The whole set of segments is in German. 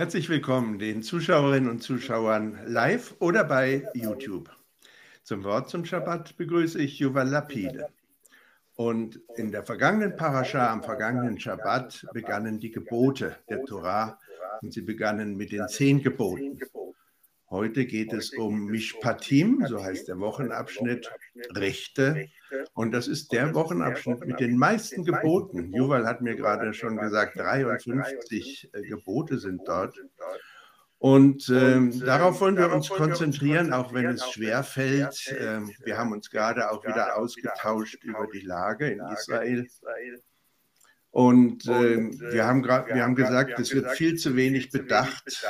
Herzlich willkommen den Zuschauerinnen und Zuschauern live oder bei YouTube. Zum Wort zum Schabbat begrüße ich Yuval Lapide. Und in der vergangenen Parascha, am vergangenen Schabbat, begannen die Gebote der Torah und sie begannen mit den zehn Geboten. Heute geht es um Mishpatim, so heißt der Wochenabschnitt, Rechte. Und das ist der Wochenabschnitt mit den meisten Geboten. Juval hat mir gerade schon gesagt, 53 äh, Gebote sind dort. Und ähm, darauf wollen wir uns konzentrieren, auch wenn es schwer fällt. Ähm, wir haben uns gerade auch wieder ausgetauscht über die Lage in Israel. Und äh, wir, haben wir haben gesagt, es wird viel zu wenig bedacht,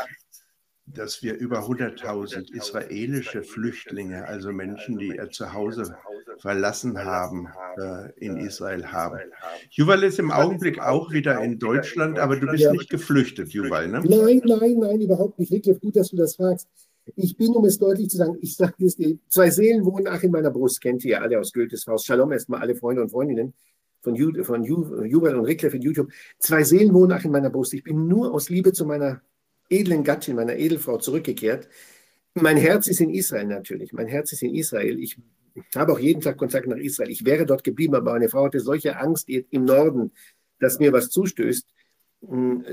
dass wir über 100.000 israelische Flüchtlinge, also Menschen, die ihr Zuhause verlassen haben, äh, in Israel haben. Juval ist im Augenblick auch wieder in Deutschland, aber du bist ja. nicht geflüchtet, Juval, ne? Nein, nein, nein, überhaupt nicht. Wirklich gut, dass du das fragst. Ich bin, um es deutlich zu sagen, ich sage es dir, zwei Seelen wohnen ach in meiner Brust, kennt ihr alle aus Goethes Faust. Shalom erstmal alle Freunde und Freundinnen von, Ju, von Ju, Jubel und Rickler von YouTube. Zwei Seelen wohnen ach in meiner Brust. Ich bin nur aus Liebe zu meiner edlen Gattin, meiner Edelfrau zurückgekehrt. Mein Herz ist in Israel natürlich. Mein Herz ist in Israel. Ich habe auch jeden Tag Kontakt nach Israel. Ich wäre dort geblieben, aber meine Frau hatte solche Angst im Norden, dass mir was zustößt, hm,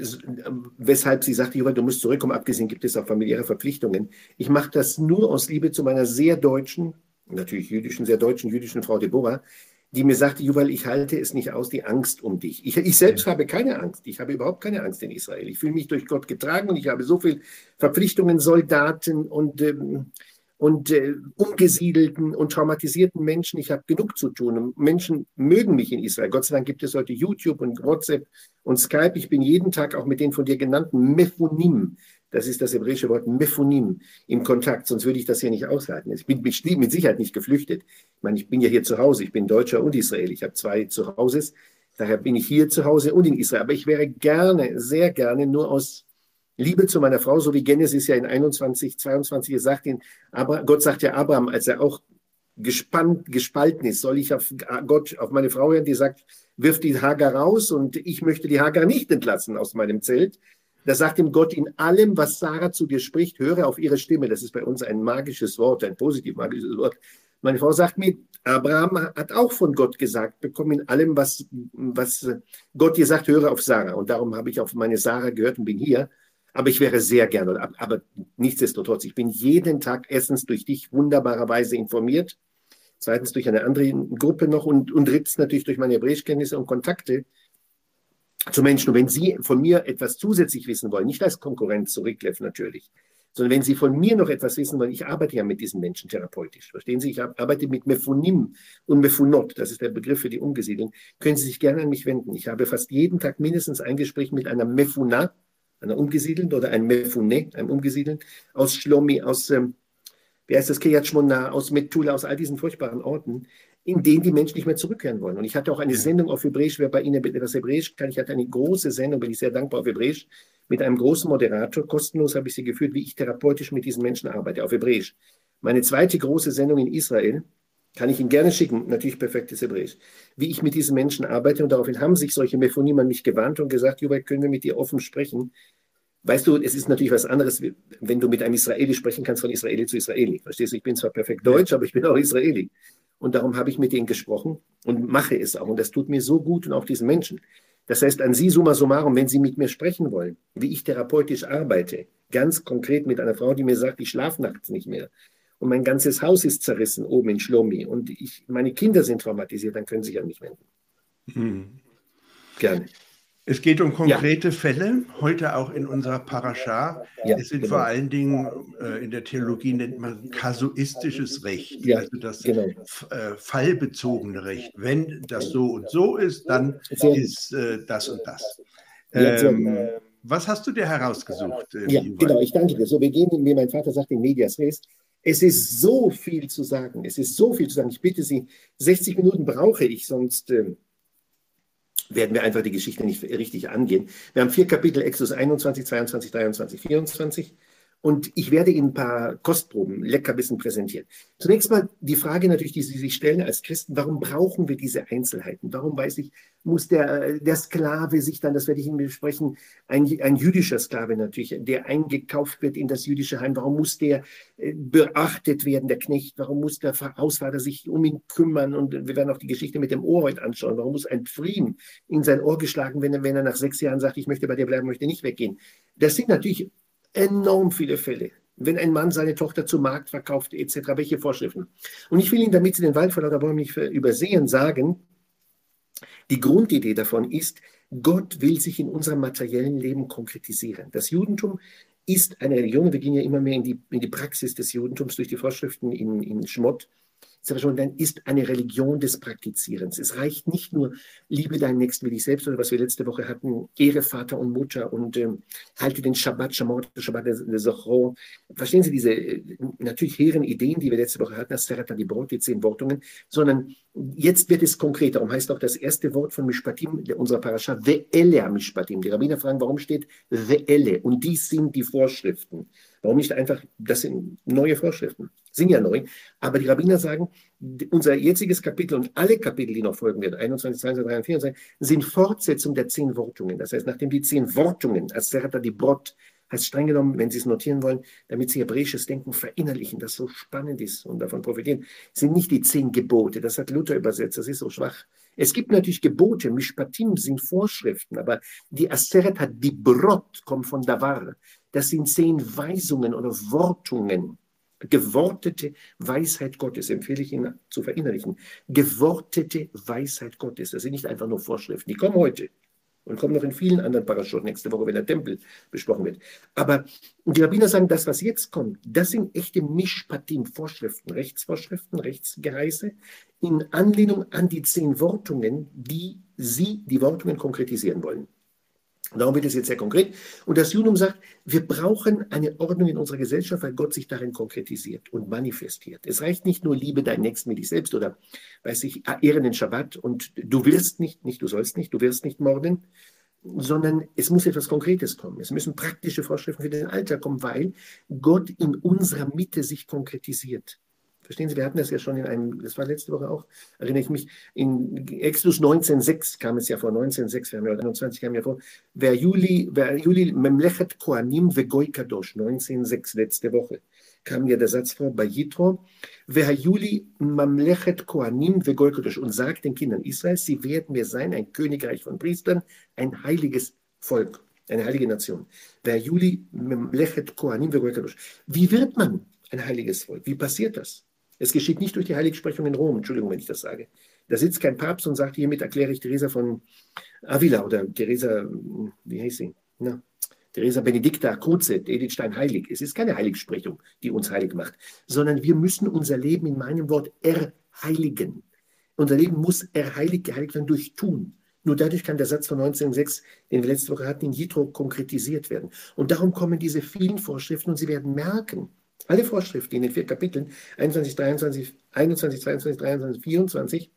weshalb sie sagte, du musst zurückkommen. Abgesehen gibt es auch familiäre Verpflichtungen. Ich mache das nur aus Liebe zu meiner sehr deutschen, natürlich jüdischen, sehr deutschen jüdischen Frau Deborah, die mir sagte, Juval, ich halte es nicht aus, die Angst um dich. Ich, ich selbst ja. habe keine Angst. Ich habe überhaupt keine Angst in Israel. Ich fühle mich durch Gott getragen und ich habe so viele Verpflichtungen, Soldaten und, ähm, und äh, umgesiedelten und traumatisierten Menschen. Ich habe genug zu tun. Und Menschen mögen mich in Israel. Gott sei Dank gibt es heute YouTube und WhatsApp und Skype. Ich bin jeden Tag auch mit den von dir genannten Mephonim, das ist das hebräische Wort Mephonim im Kontakt, sonst würde ich das hier nicht aushalten. Ich bin mit Sicherheit nicht geflüchtet. Ich meine, ich bin ja hier zu Hause. Ich bin Deutscher und Israel. Ich habe zwei Zuhauses. Daher bin ich hier zu Hause und in Israel. Aber ich wäre gerne, sehr gerne nur aus Liebe zu meiner Frau, so wie Genesis ja in 21, 22 gesagt, in, aber Gott sagt ja Abraham, als er auch gespannt, gespalten ist, soll ich auf Gott, auf meine Frau hören, die sagt, wirf die Hagar raus und ich möchte die Hagar nicht entlassen aus meinem Zelt. Da sagt ihm Gott, in allem, was Sarah zu dir spricht, höre auf ihre Stimme. Das ist bei uns ein magisches Wort, ein positiv magisches Wort. Meine Frau sagt mir, Abraham hat auch von Gott gesagt, bekomm in allem, was, was Gott dir sagt, höre auf Sarah. Und darum habe ich auf meine Sarah gehört und bin hier. Aber ich wäre sehr gerne, aber nichtsdestotrotz, ich bin jeden Tag erstens durch dich wunderbarerweise informiert, zweitens durch eine andere Gruppe noch und, und drittens natürlich durch meine Hebräischkenntnisse und Kontakte zu Menschen. Und wenn Sie von mir etwas zusätzlich wissen wollen, nicht als Konkurrenz zu Rickleff natürlich, sondern wenn Sie von mir noch etwas wissen wollen, ich arbeite ja mit diesen Menschen therapeutisch. Verstehen Sie? Ich arbeite mit Mephonim und Mephonot, das ist der Begriff für die Umgesiedelung, können Sie sich gerne an mich wenden. Ich habe fast jeden Tag mindestens ein Gespräch mit einer Mephuna, einer Umgesiedelten oder einem Mephune, einem Umgesiedelten, aus Schlomi, aus, ähm, wie heißt das, Shmona, aus Metula, aus all diesen furchtbaren Orten, in denen die Menschen nicht mehr zurückkehren wollen. Und ich hatte auch eine Sendung auf Hebräisch, wer bei Ihnen etwas Hebräisch kann. Ich hatte eine große Sendung, bin ich sehr dankbar auf Hebräisch, mit einem großen Moderator. Kostenlos habe ich sie geführt, wie ich therapeutisch mit diesen Menschen arbeite, auf Hebräisch. Meine zweite große Sendung in Israel, kann ich Ihnen gerne schicken, natürlich perfektes Hebräisch, wie ich mit diesen Menschen arbeite. Und daraufhin haben sich solche Mephonim an mich gewarnt und gesagt, Jubel, können wir mit dir offen sprechen? Weißt du, es ist natürlich was anderes, wenn du mit einem Israeli sprechen kannst, von Israeli zu Israeli. Verstehst du, ich bin zwar perfekt Deutsch, aber ich bin auch Israeli. Und darum habe ich mit denen gesprochen und mache es auch. Und das tut mir so gut und auch diesen Menschen. Das heißt, an Sie summa summarum, wenn Sie mit mir sprechen wollen, wie ich therapeutisch arbeite, ganz konkret mit einer Frau, die mir sagt, ich schlafe nachts nicht mehr und mein ganzes Haus ist zerrissen oben in Schlomi und ich, meine Kinder sind traumatisiert, dann können Sie sich an mich wenden. Hm. Gerne. Es geht um konkrete ja. Fälle, heute auch in unserer Parascha. Ja, es sind genau. vor allen Dingen, äh, in der Theologie nennt man kasuistisches Recht, ja, also das genau. äh, fallbezogene Recht. Wenn das so und so ist, dann ist äh, das und das. Ähm, was hast du dir herausgesucht? Äh, ja, genau, ich danke dir. So, wir gehen, wie mein Vater sagt, in Medias Res. Es ist so viel zu sagen. Es ist so viel zu sagen. Ich bitte Sie, 60 Minuten brauche ich, sonst ähm, werden wir einfach die Geschichte nicht richtig angehen. Wir haben vier Kapitel, Exodus 21, 22, 23, 24. Und ich werde Ihnen ein paar Kostproben, Leckerbissen präsentieren. Zunächst mal die Frage natürlich, die Sie sich stellen als Christen, warum brauchen wir diese Einzelheiten? Warum weiß ich, muss der, der Sklave sich dann, das werde ich Ihnen besprechen, ein, ein jüdischer Sklave natürlich, der eingekauft wird in das jüdische Heim, warum muss der äh, beachtet werden, der Knecht? Warum muss der Hausvater sich um ihn kümmern? Und wir werden auch die Geschichte mit dem Ohr heute anschauen. Warum muss ein Pfriem in sein Ohr geschlagen werden, wenn er nach sechs Jahren sagt, ich möchte bei dir bleiben, möchte nicht weggehen? Das sind natürlich enorm viele Fälle. Wenn ein Mann seine Tochter zum Markt verkauft, etc., welche Vorschriften? Und ich will Ihnen, damit Sie den Wald vor lauter Bäumen nicht übersehen, sagen, die Grundidee davon ist, Gott will sich in unserem materiellen Leben konkretisieren. Das Judentum ist eine Religion, wir gehen ja immer mehr in die, in die Praxis des Judentums durch die Vorschriften in, in Schmott, dann ist eine Religion des Praktizierens. Es reicht nicht nur, liebe deinen Nächsten wie dich selbst, oder was wir letzte Woche hatten, Ehre Vater und Mutter und ähm, halte den Shabbat, Shamot, Shabbat de Zochro. Verstehen Sie diese äh, natürlich hehren Ideen, die wir letzte Woche hatten, das Serata die Brot, die zehn Wortungen, sondern jetzt wird es konkreter. Darum heißt auch das erste Wort von Mishpatim, unserer Parascha, Ve'ele Mishpatim. Die Rabbiner fragen, warum steht Ve'ele? Und dies sind die Vorschriften. Warum nicht einfach, das sind neue Vorschriften, sind ja neu. Aber die Rabbiner sagen, unser jetziges Kapitel und alle Kapitel, die noch folgen werden, 21, 22, 23, 24, sind Fortsetzung der zehn Wortungen. Das heißt, nachdem die zehn Wortungen, als Serata die Brot, heißt streng genommen, wenn Sie es notieren wollen, damit Sie hebräisches Denken verinnerlichen, das so spannend ist und davon profitieren, sind nicht die zehn Gebote. Das hat Luther übersetzt, das ist so schwach. Es gibt natürlich Gebote, Mishpatim sind Vorschriften, aber die Aseret hat die Brot, kommt von Davar. Das sind zehn Weisungen oder Wortungen. Gewortete Weisheit Gottes, empfehle ich Ihnen zu verinnerlichen. Gewortete Weisheit Gottes. Das sind nicht einfach nur Vorschriften. Die kommen heute und kommen noch in vielen anderen Parashot nächste Woche, wenn der Tempel besprochen wird. Aber die Rabbiner sagen, das, was jetzt kommt, das sind echte Mishpatim, Vorschriften, Rechtsvorschriften, Rechtsgeheiße, in Anlehnung an die zehn Wortungen, die sie, die Wortungen konkretisieren wollen. Darum wird es jetzt sehr konkret. Und das Judentum sagt, wir brauchen eine Ordnung in unserer Gesellschaft, weil Gott sich darin konkretisiert und manifestiert. Es reicht nicht nur, liebe deinen Nächsten mit dich selbst oder, weiß ich, ehren den Schabbat und du wirst nicht, nicht du sollst nicht, du wirst nicht morden, sondern es muss etwas Konkretes kommen. Es müssen praktische Vorschriften für den Alltag kommen, weil Gott in unserer Mitte sich konkretisiert. Verstehen Sie, wir hatten das ja schon in einem, das war letzte Woche auch, erinnere ich mich, in Exodus 19,6 kam es ja vor, 19,6, wir haben ja 21, kam ja vor, wer Juli, wer Juli Memlechet Koanim Vegoy Kadosh, 19,6, letzte Woche, kam ja der Satz vor bei Jitro, wer Juli Memlechet Koanim Vegoy Kadosh und sagt den Kindern Israels, sie werden mir sein, ein Königreich von Priestern, ein heiliges Volk, eine heilige Nation. Wer Juli Memlechet Koanim Vegoy Kadosh. Wie wird man ein heiliges Volk? Wie passiert das? Es geschieht nicht durch die Heiligsprechung in Rom, Entschuldigung, wenn ich das sage. Da sitzt kein Papst und sagt, hiermit erkläre ich Teresa von Avila oder Teresa, wie heißt sie? Na, Teresa Benedicta Kruze, Edith Stein heilig. Es ist keine Heiligsprechung, die uns heilig macht, sondern wir müssen unser Leben in meinem Wort erheiligen. Unser Leben muss erheiligt, geheiligt werden durch Tun. Nur dadurch kann der Satz von 1906, den wir letzte Woche hatten, in Jitro konkretisiert werden. Und darum kommen diese vielen Vorschriften und Sie werden merken, alle Vorschriften in den vier Kapiteln 21, 23, 21, 22, 23, 24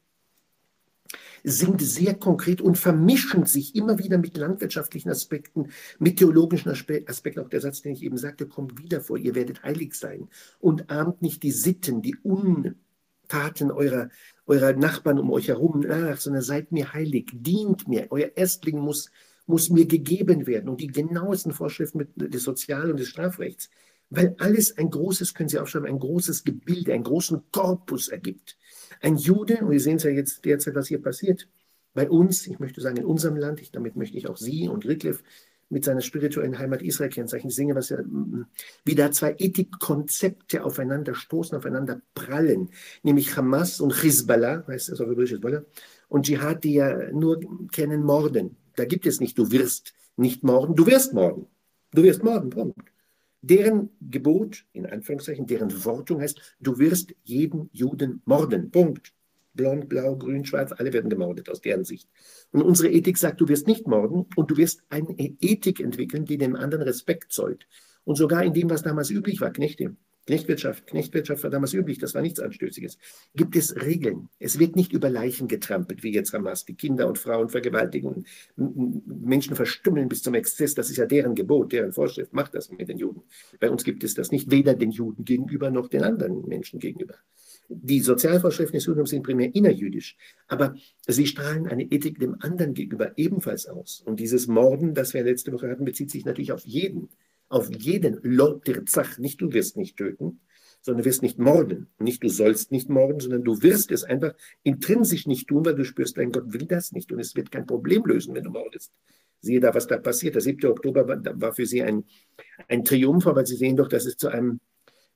sind sehr konkret und vermischen sich immer wieder mit landwirtschaftlichen Aspekten, mit theologischen Aspekten. Auch der Satz, den ich eben sagte, kommt wieder vor. Ihr werdet heilig sein und ahmt nicht die Sitten, die Untaten eurer, eurer Nachbarn um euch herum nach, sondern seid mir heilig, dient mir. Euer Erstling muss, muss mir gegeben werden. Und die genauesten Vorschriften des Sozial- und des Strafrechts weil alles ein großes, können Sie aufschreiben, ein großes Gebilde, einen großen Korpus ergibt. Ein Jude, und wir sehen es ja jetzt derzeit, was hier passiert, bei uns, ich möchte sagen in unserem Land, ich, damit möchte ich auch Sie und Rickliff mit seiner spirituellen Heimat Israel kennzeichnen. Ich singe, was ja, wie da zwei Ethikkonzepte aufeinander stoßen, aufeinander prallen, nämlich Hamas und Hezbollah, heißt das auf Hebräisch Hezbollah, und Dschihad, die ja nur kennen Morden. Da gibt es nicht, du wirst nicht morden, du wirst morden. Du wirst morden, Punkt. Deren Gebot, in Anführungszeichen, deren Wortung heißt, du wirst jeden Juden morden. Punkt. Blond, blau, grün, schwarz, alle werden gemordet aus deren Sicht. Und unsere Ethik sagt, du wirst nicht morden und du wirst eine Ethik entwickeln, die dem anderen Respekt zollt. Und sogar in dem, was damals üblich war, Knechte, Knechtwirtschaft, Knechtwirtschaft war damals üblich, das war nichts Anstößiges. Gibt es Regeln? Es wird nicht über Leichen getrampelt, wie jetzt Hamas, die Kinder und Frauen vergewaltigen und Menschen verstümmeln bis zum Exzess. Das ist ja deren Gebot, deren Vorschrift. Macht das mit den Juden. Bei uns gibt es das nicht, weder den Juden gegenüber noch den anderen Menschen gegenüber. Die Sozialvorschriften des Judentums sind primär innerjüdisch, aber sie strahlen eine Ethik dem anderen gegenüber ebenfalls aus. Und dieses Morden, das wir letzte Woche hatten, bezieht sich natürlich auf jeden auf jeden Lot Tirzach, nicht du wirst nicht töten, sondern du wirst nicht morden. Nicht du sollst nicht morden, sondern du wirst es einfach intrinsisch nicht tun, weil du spürst, dein Gott will das nicht und es wird kein Problem lösen, wenn du mordest. Siehe da, was da passiert. Der 7. Oktober war, für sie ein, ein Triumph, aber sie sehen doch, dass es zu einem,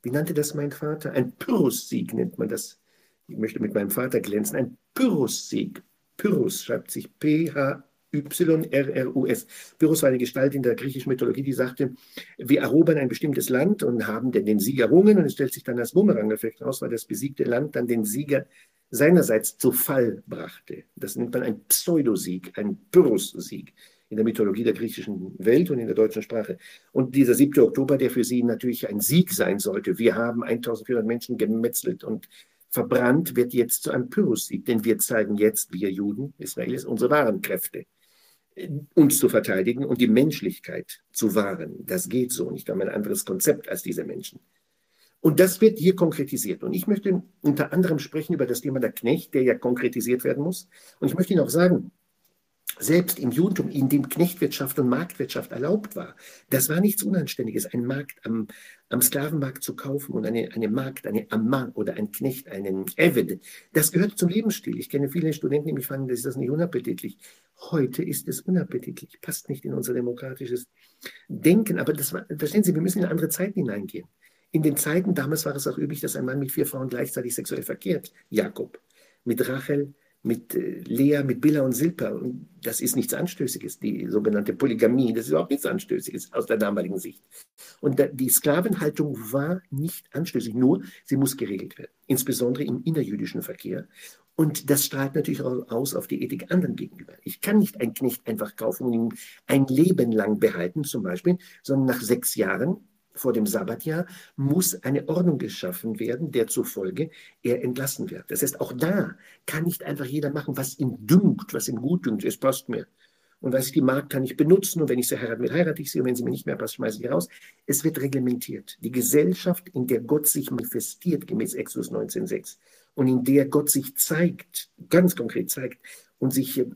wie nannte das mein Vater? Ein Pyrrhus-Sieg nennt man das. Ich möchte mit meinem Vater glänzen. Ein Pyrrhus-Sieg. Pyrrhus schreibt sich P-H YRRUS. Pyrrhus war eine Gestalt in der griechischen Mythologie, die sagte, wir erobern ein bestimmtes Land und haben den Sieg errungen und es stellt sich dann als Bumerang-Effekt aus, weil das besiegte Land dann den Sieger seinerseits zu Fall brachte. Das nennt man ein Pseudosieg, ein Pyrrhus-Sieg in der Mythologie der griechischen Welt und in der deutschen Sprache. Und dieser 7. Oktober, der für sie natürlich ein Sieg sein sollte. Wir haben 1400 Menschen gemetzelt und verbrannt, wird jetzt zu einem Pyrrhus-Sieg, denn wir zeigen jetzt, wir Juden, Israelis, unsere wahren Kräfte uns zu verteidigen und die Menschlichkeit zu wahren. Das geht so nicht. Wir haben ein anderes Konzept als diese Menschen. Und das wird hier konkretisiert. Und ich möchte unter anderem sprechen über das Thema der Knecht, der ja konkretisiert werden muss. Und ich möchte Ihnen auch sagen, selbst im Judentum, in dem Knechtwirtschaft und Marktwirtschaft erlaubt war, das war nichts Unanständiges, einen Markt am, am Sklavenmarkt zu kaufen und eine, eine Magd, eine Amma oder ein Knecht, einen Eved, das gehört zum Lebensstil. Ich kenne viele Studenten, die mich fragen, das ist das nicht unappetitlich. Heute ist es unappetitlich, passt nicht in unser demokratisches Denken, aber das war, verstehen Sie, wir müssen in andere Zeiten hineingehen. In den Zeiten damals war es auch üblich, dass ein Mann mit vier Frauen gleichzeitig sexuell verkehrt. Jakob, mit Rachel, mit äh, Lea, mit Billa und Silpa. Und das ist nichts Anstößiges, die sogenannte Polygamie. Das ist überhaupt nichts Anstößiges aus der damaligen Sicht. Und die Sklavenhaltung war nicht anstößig, nur sie muss geregelt werden, insbesondere im innerjüdischen Verkehr. Und das strahlt natürlich auch aus auf die Ethik anderen gegenüber. Ich kann nicht einen Knecht einfach kaufen und ihn ein Leben lang behalten, zum Beispiel, sondern nach sechs Jahren vor dem Sabbatjahr muss eine Ordnung geschaffen werden, der zufolge er entlassen wird. Das heißt, auch da kann nicht einfach jeder machen, was ihm dünkt, was ihm gut dünkt. Es passt mir. Und was ich die mag, kann ich benutzen. Und wenn ich sie heirate, will, heirate ich sie. Und wenn sie mir nicht mehr passt, schmeiße ich sie raus. Es wird reglementiert. Die Gesellschaft, in der Gott sich manifestiert, gemäß Exodus 19,6, und in der Gott sich zeigt, ganz konkret zeigt und sich äh,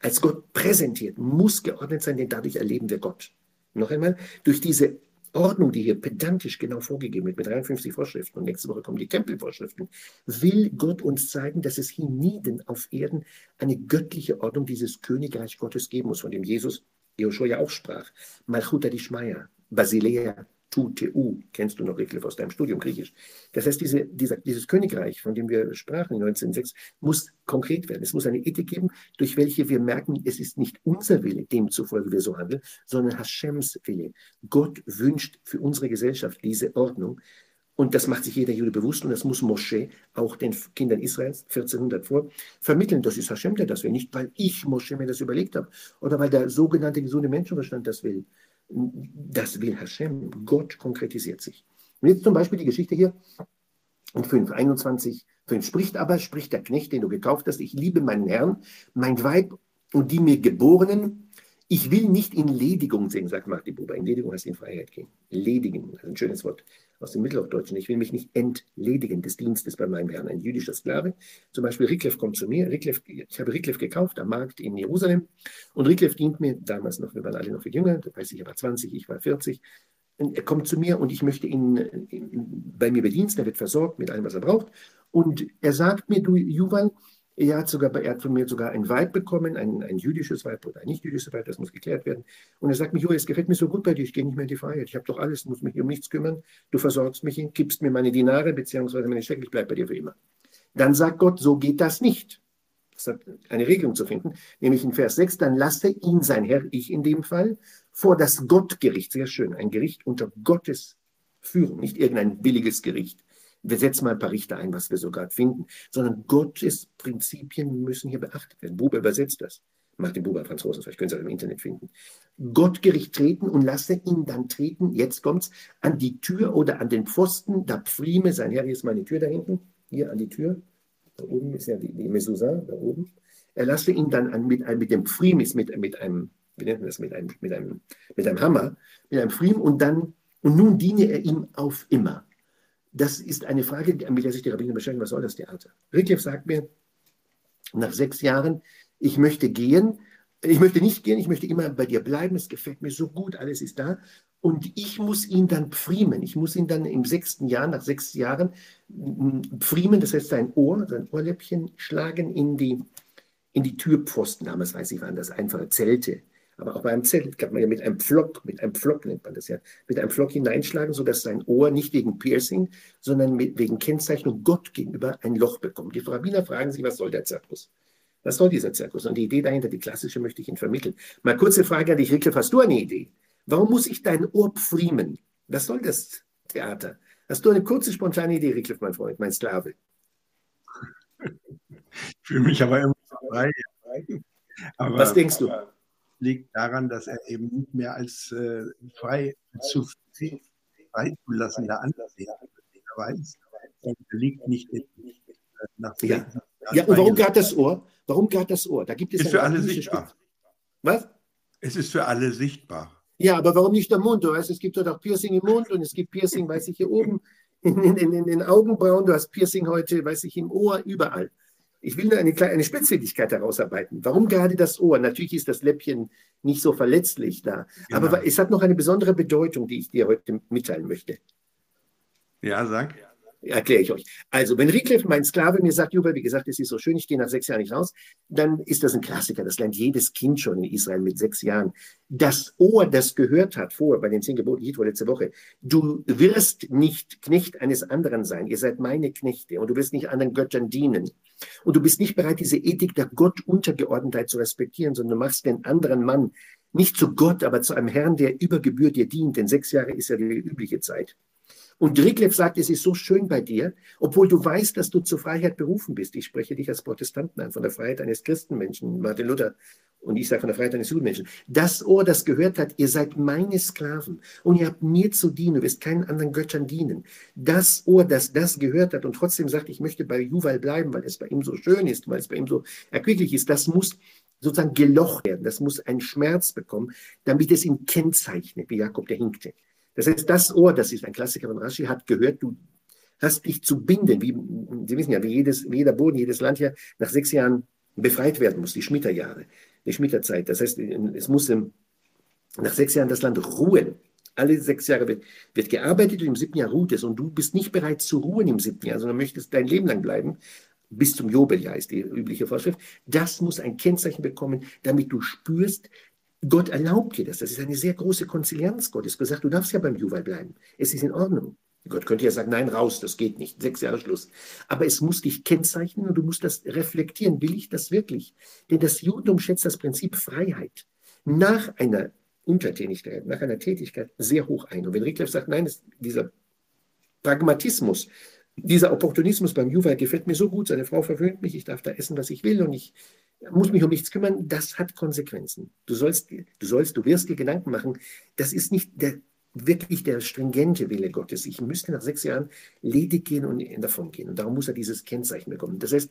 als Gott präsentiert, muss geordnet sein, denn dadurch erleben wir Gott. Noch einmal, durch diese Ordnung, die hier pedantisch genau vorgegeben wird, mit 53 Vorschriften und nächste Woche kommen die Tempelvorschriften, will Gott uns zeigen, dass es hienieden auf Erden eine göttliche Ordnung dieses Königreich Gottes geben muss, von dem Jesus Joshua ja auch sprach. Malchuta Dishmaya, Basilea, Tu, kennst du noch Wycliffe aus deinem Studium Griechisch. Das heißt, diese, dieser, dieses Königreich, von dem wir sprachen in 1906, muss konkret werden. Es muss eine Ethik geben, durch welche wir merken, es ist nicht unser Wille, demzufolge wir so handeln, sondern Hashems Wille. Gott wünscht für unsere Gesellschaft diese Ordnung. Und das macht sich jeder Jude bewusst und das muss Moschee auch den Kindern Israels 1400 vor vermitteln. Das ist Hashem, der das will. Nicht, weil ich, Moschee, mir das überlegt habe oder weil der sogenannte gesunde Menschenverstand das will, das will Hashem. Gott konkretisiert sich. Und jetzt zum Beispiel die Geschichte hier in 5, 21, 5. Spricht aber, spricht der Knecht, den du gekauft hast, ich liebe meinen Herrn, mein Weib und die mir Geborenen. Ich will nicht in Ledigung sehen, sagt Buber. In Ledigung heißt in Freiheit gehen. Ledigen, ein schönes Wort aus dem Mittelhochdeutschen. Ich will mich nicht entledigen des Dienstes bei meinem Herrn. Ein jüdischer Sklave, zum Beispiel Rickleff kommt zu mir. Rickleff, ich habe Rickleff gekauft am Markt in Jerusalem und Rickleff dient mir damals noch, wir waren alle noch viel jünger, da weiß ich, er war 20, ich war 40. Und er kommt zu mir und ich möchte ihn, ihn bei mir bediensten, er wird versorgt mit allem, was er braucht. Und er sagt mir, du Juval, er hat, sogar, er hat von mir sogar ein Weib bekommen, ein, ein jüdisches Weib oder ein nicht jüdisches Weib, das muss geklärt werden. Und er sagt mir, Jo, es gefällt mir so gut bei dir, ich gehe nicht mehr in die Freiheit. Ich habe doch alles, muss mich um nichts kümmern. Du versorgst mich, gibst mir meine Dinare, beziehungsweise meine Schekel, ich bleibe bei dir für immer. Dann sagt Gott, so geht das nicht. Das hat eine Regelung zu finden, nämlich in Vers 6, dann lasse ihn, sein Herr, ich in dem Fall, vor das Gottgericht, sehr schön, ein Gericht unter Gottes Führung, nicht irgendein billiges Gericht, wir setzen mal ein paar Richter ein, was wir sogar finden, sondern Gottes Prinzipien müssen hier beachtet werden. Buber übersetzt das. Martin Buber, Rosenzweig, können Sie auch im Internet finden. Gottgericht treten und lasse ihn dann treten, jetzt kommt's, an die Tür oder an den Pfosten, da pfrieme sein Herr, hier ist meine Tür da hinten, hier an die Tür, da oben ist ja die, die Mezuzah, da oben. Er lasse ihn dann an, mit, mit dem Pfrimis, mit, mit einem, wie nennt man das, mit einem, mit einem, mit einem Hammer, mit einem Pfrim und dann, und nun diene er ihm auf immer. Das ist eine Frage, mit der sich die Rabbiner beschäftigen, was soll das Theater? Ritjev sagt mir, nach sechs Jahren, ich möchte gehen, ich möchte nicht gehen, ich möchte immer bei dir bleiben, es gefällt mir so gut, alles ist da. Und ich muss ihn dann pfriemen. Ich muss ihn dann im sechsten Jahr, nach sechs Jahren, pfriemen, das heißt sein Ohr, sein Ohrläppchen schlagen in die, in die Türpfosten. Damals weiß ich, waren das einfache Zelte. Aber auch bei einem Zelt kann man ja mit einem Pflock, mit einem Pflock nennt man das ja, mit einem Pflock hineinschlagen, sodass sein Ohr nicht wegen Piercing, sondern mit, wegen Kennzeichnung Gott gegenüber ein Loch bekommt. Die Rabbiner fragen sich, was soll der Zirkus? Was soll dieser Zirkus? Und die Idee dahinter, die klassische, möchte ich Ihnen vermitteln. Mal kurze Frage an dich, Rickle, hast du eine Idee? Warum muss ich dein Ohr pfriemen? Was soll das Theater? Hast du eine kurze, spontane Idee, Rickliff, mein Freund, mein Sklave? Ich fühle mich aber immer frei. Aber, Was denkst du? Liegt daran, dass er eben nicht mehr als äh, frei zu freizulassender Anseher weiß. Er liegt nicht in, äh, nach ja. ja, und warum gerade das Ohr? Warum gerade das Ohr? Da gibt es ist für alle sichtbar. Stück. Was? Es ist für alle sichtbar. Ja, aber warum nicht der Mund? Du weißt, es gibt dort auch Piercing im Mund und es gibt Piercing, weiß ich, hier oben in, in, in den Augenbrauen. Du hast Piercing heute, weiß ich, im Ohr, überall. Ich will nur eine, eine Spezifikkeit herausarbeiten. Warum gerade das Ohr? Natürlich ist das Läppchen nicht so verletzlich da, genau. aber es hat noch eine besondere Bedeutung, die ich dir heute mitteilen möchte. Ja, sag erkläre ich euch. Also, wenn Rickliff, mein Sklave, mir sagt, Juba, wie gesagt, es ist so schön, ich gehe nach sechs Jahren nicht raus, dann ist das ein Klassiker. Das lernt jedes Kind schon in Israel mit sechs Jahren. Das Ohr, das gehört hat, vor bei den zehn Geboten, hier letzte Woche, du wirst nicht Knecht eines anderen sein. Ihr seid meine Knechte und du wirst nicht anderen Göttern dienen. Und du bist nicht bereit, diese Ethik der Gottuntergeordnetheit zu respektieren, sondern du machst den anderen Mann nicht zu Gott, aber zu einem Herrn, der über Gebühr dir dient, denn sechs Jahre ist ja die übliche Zeit. Und Driglev sagt, es ist so schön bei dir, obwohl du weißt, dass du zur Freiheit berufen bist. Ich spreche dich als Protestanten an, von der Freiheit eines Christenmenschen, Martin Luther. Und ich sage von der Freiheit eines Judenmenschen. Das Ohr, das gehört hat, ihr seid meine Sklaven und ihr habt mir zu dienen, du wirst keinen anderen Göttern dienen. Das Ohr, das das gehört hat und trotzdem sagt, ich möchte bei Juval bleiben, weil es bei ihm so schön ist, weil es bei ihm so erquicklich ist, das muss sozusagen gelocht werden, das muss einen Schmerz bekommen, damit es ihn kennzeichnet, wie Jakob der Hinkte. Das heißt, das Ohr, das ist ein Klassiker von Rashi, hat gehört, du hast dich zu binden, wie, Sie wissen ja, wie, jedes, wie jeder Boden, jedes Land ja nach sechs Jahren befreit werden muss, die Schmitterjahre, die Schmitterzeit. Das heißt, es muss nach sechs Jahren das Land ruhen. Alle sechs Jahre wird, wird gearbeitet und im siebten Jahr ruht es. Und du bist nicht bereit zu ruhen im siebten Jahr, sondern möchtest dein Leben lang bleiben. Bis zum Jobeljahr ist die übliche Vorschrift. Das muss ein Kennzeichen bekommen, damit du spürst, Gott erlaubt dir das. Das ist eine sehr große Konzilianz Gottes. gesagt, du darfst ja beim Juwel bleiben. Es ist in Ordnung. Gott könnte ja sagen, nein, raus, das geht nicht. Sechs Jahre Schluss. Aber es muss dich kennzeichnen und du musst das reflektieren. Will ich das wirklich? Denn das Judentum schätzt das Prinzip Freiheit nach einer Untertänigkeit, nach einer Tätigkeit sehr hoch ein. Und wenn Rickleff sagt, nein, dieser Pragmatismus, dieser Opportunismus beim Juwel gefällt mir so gut, seine Frau verwöhnt mich, ich darf da essen, was ich will und ich muss mich um nichts kümmern, das hat Konsequenzen. Du sollst, du sollst, du wirst dir Gedanken machen, das ist nicht der, wirklich der stringente Wille Gottes. Ich müsste nach sechs Jahren ledig gehen und davon gehen. Und darum muss er dieses Kennzeichen bekommen. Das heißt,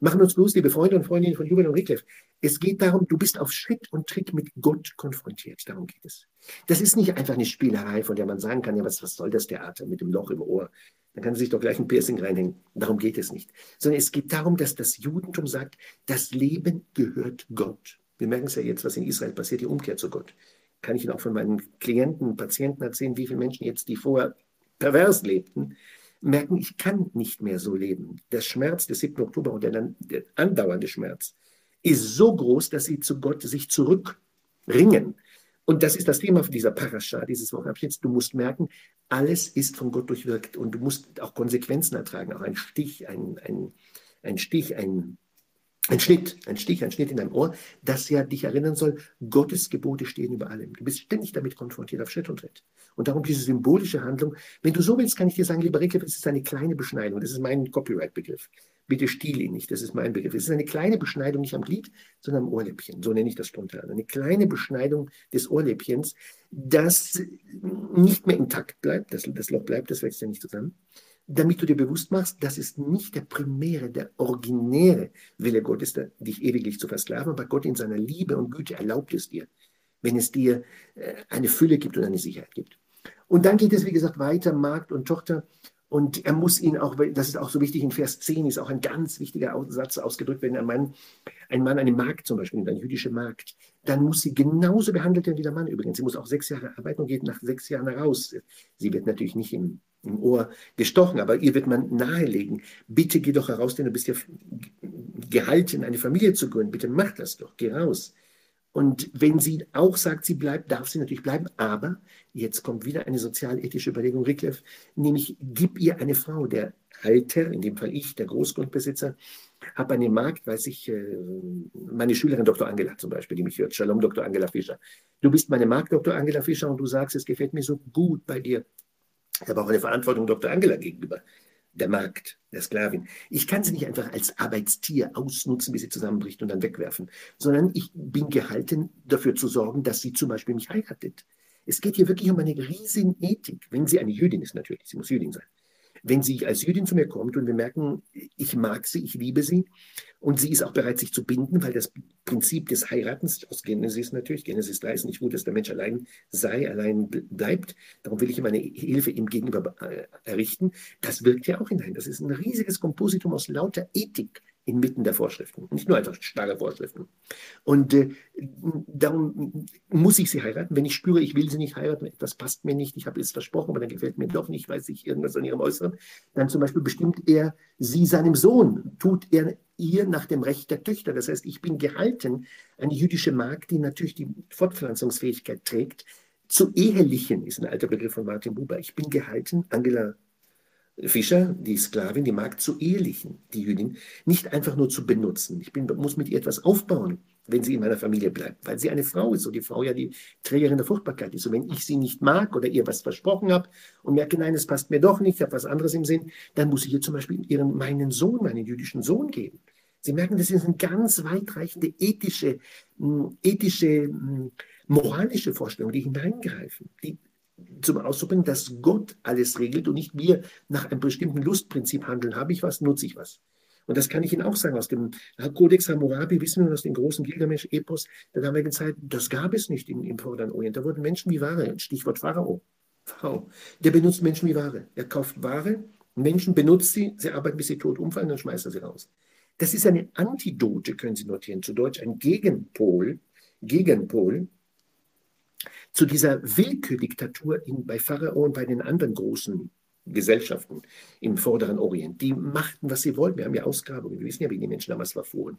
machen uns bloß, liebe Freunde und Freundinnen von Jubel und Rickleff, es geht darum, du bist auf Schritt und Tritt mit Gott konfrontiert. Darum geht es. Das ist nicht einfach eine Spielerei, von der man sagen kann, ja, was, was soll das Theater mit dem Loch im Ohr? Dann kann sie sich doch gleich ein Piercing reinhängen. Darum geht es nicht. Sondern es geht darum, dass das Judentum sagt, das Leben gehört Gott. Wir merken es ja jetzt, was in Israel passiert, die Umkehr zu Gott. Kann ich Ihnen auch von meinen Klienten, Patienten erzählen, wie viele Menschen jetzt, die vorher pervers lebten, merken, ich kann nicht mehr so leben. Der Schmerz des 7. Oktober und der, der andauernde Schmerz ist so groß, dass sie zu Gott sich zurückringen. Und das ist das Thema dieser Parascha, dieses Wochenabschnitts. Du musst merken, alles ist von Gott durchwirkt und du musst auch Konsequenzen ertragen, auch ein Stich, ein, ein, ein Stich, ein, ein Schnitt, ein Stich, ein Schnitt in deinem Ohr, das ja dich erinnern soll, Gottes Gebote stehen über allem. Du bist ständig damit konfrontiert auf Schritt und Tritt. Und darum diese symbolische Handlung. Wenn du so willst, kann ich dir sagen, lieber Rickliff, es ist eine kleine Beschneidung. Das ist mein Copyright-Begriff. Bitte stiehl ihn nicht. Das ist mein Begriff. Es ist eine kleine Beschneidung nicht am Glied, sondern am Ohrläppchen. So nenne ich das spontan. Eine kleine Beschneidung des Ohrläppchens, das nicht mehr intakt bleibt. Das, das Loch bleibt, das wächst ja nicht zusammen. Damit du dir bewusst machst, das ist nicht der primäre, der originäre Wille Gottes, dich ewiglich zu versklaven, aber Gott in seiner Liebe und Güte erlaubt es dir, wenn es dir äh, eine Fülle gibt und eine Sicherheit gibt. Und dann geht es, wie gesagt, weiter, Magd und Tochter. Und er muss ihn auch, das ist auch so wichtig, in Vers 10 ist auch ein ganz wichtiger Satz ausgedrückt, wenn ein Mann, ein Mann eine Magd zum Beispiel, eine jüdische Magd, dann muss sie genauso behandelt werden wie der Mann übrigens. Sie muss auch sechs Jahre arbeiten und geht nach sechs Jahren raus. Sie wird natürlich nicht im, im Ohr gestochen, aber ihr wird man nahelegen, bitte geh doch heraus, denn du bist ja gehalten, eine Familie zu gründen. Bitte mach das doch, geh raus. Und wenn sie auch sagt, sie bleibt, darf sie natürlich bleiben. Aber jetzt kommt wieder eine sozialethische Überlegung, Rickleff, nämlich gib ihr eine Frau. Der Halter, in dem Fall ich, der Großgrundbesitzer, habe eine Magd, weiß ich, äh, meine Schülerin Dr. Angela zum Beispiel, die mich hört. Shalom, Dr. Angela Fischer. Du bist meine Magd, Dr. Angela Fischer, und du sagst, es gefällt mir so gut bei dir. Ich habe auch eine Verantwortung Dr. Angela gegenüber der Markt, der Sklavin. Ich kann sie nicht einfach als Arbeitstier ausnutzen, bis sie zusammenbricht und dann wegwerfen, sondern ich bin gehalten, dafür zu sorgen, dass sie zum Beispiel mich heiratet. Es geht hier wirklich um eine riesige Ethik, wenn sie eine Jüdin ist natürlich, sie muss Jüdin sein wenn sie als Jüdin zu mir kommt und wir merken, ich mag sie, ich liebe sie und sie ist auch bereit, sich zu binden, weil das Prinzip des Heiratens aus Genesis natürlich, Genesis 3 ist nicht gut, dass der Mensch allein sei, allein bleibt. Darum will ich ihm eine Hilfe ihm gegenüber äh, errichten. Das wirkt ja auch hinein. Das ist ein riesiges Kompositum aus lauter Ethik inmitten der Vorschriften, nicht nur einfach starre Vorschriften. Und äh, darum muss ich sie heiraten. Wenn ich spüre, ich will sie nicht heiraten, etwas passt mir nicht, ich habe es versprochen, aber dann gefällt mir doch nicht, weiß ich irgendwas an ihrem Äußeren, dann zum Beispiel bestimmt er sie seinem Sohn, tut er ihr nach dem Recht der Töchter. Das heißt, ich bin gehalten, eine jüdische Magd, die natürlich die Fortpflanzungsfähigkeit trägt, zu ehelichen, ist ein alter Begriff von Martin Buber. Ich bin gehalten, Angela Fischer, die Sklavin, die Magd zu ehelichen, die Jüdin, nicht einfach nur zu benutzen. Ich bin, muss mit ihr etwas aufbauen, wenn sie in meiner Familie bleibt, weil sie eine Frau ist und die Frau ja die Trägerin der Fruchtbarkeit ist. Und wenn ich sie nicht mag oder ihr was versprochen habe und merke, nein, es passt mir doch nicht, ich habe was anderes im Sinn, dann muss ich ihr zum Beispiel ihren, meinen Sohn, meinen jüdischen Sohn geben. Sie merken, das eine ganz weitreichende ethische, ethische, moralische Vorstellung, die hineingreifen, die zum Ausdruck bringen, dass Gott alles regelt und nicht wir nach einem bestimmten Lustprinzip handeln. Habe ich was, nutze ich was. Und das kann ich Ihnen auch sagen. Aus dem Codex Hammurabi wissen wir aus dem großen Gilgamesch-Epos der damaligen Zeit, das gab es nicht im, im Vorderen Orient. Da wurden Menschen wie Ware, Stichwort Pharao. Pharao. Der benutzt Menschen wie Ware. Er kauft Ware, Menschen benutzt sie, sie arbeiten, bis sie tot umfallen, dann schmeißt er sie raus. Das ist eine Antidote, können Sie notieren, zu Deutsch ein Gegenpol, Gegenpol zu dieser Willkürdiktatur in, bei Pharao und bei den anderen großen Gesellschaften im vorderen Orient. Die machten, was sie wollten. Wir haben ja Ausgrabungen, wir wissen ja, wie die Menschen damals verfuhren.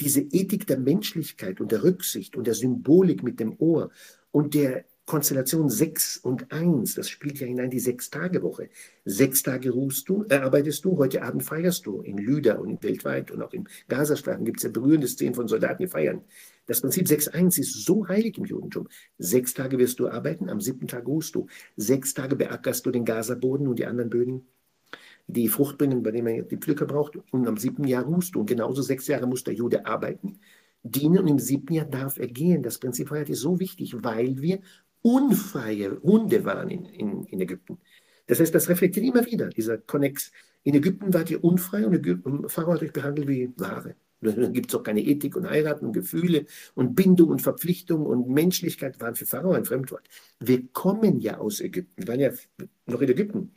Diese Ethik der Menschlichkeit und der Rücksicht und der Symbolik mit dem Ohr und der Konstellation 6 und 1, das spielt ja hinein die Sechs-Tage-Woche. Sechs Tage ruhst du, äh, arbeitest du, heute Abend feierst du. In Lüder und weltweit und auch im Gazastreifen gibt es ja berührende Szenen von Soldaten, die feiern. Das Prinzip 6.1 ist so heilig im Judentum. Sechs Tage wirst du arbeiten, am siebten Tag ruhst du. Sechs Tage beackerst du den Gazaboden und die anderen Böden, die Frucht bringen, bei denen man die Pflücker braucht. Und am siebten Jahr ruhst du. Und genauso sechs Jahre muss der Jude arbeiten, dienen und im siebten Jahr darf er gehen. Das Prinzip Freiheit ist so wichtig, weil wir unfreie Hunde waren in, in, in Ägypten. Das heißt, das reflektiert immer wieder, dieser Konnex. In Ägypten wart ihr unfrei und Ägypten, Pharao hat euch behandelt wie Ware. Dann gibt es auch keine Ethik und Heiraten und Gefühle und Bindung und Verpflichtung und Menschlichkeit waren für Pharao ein Fremdwort. Wir kommen ja aus Ägypten, wir waren ja noch in Ägypten.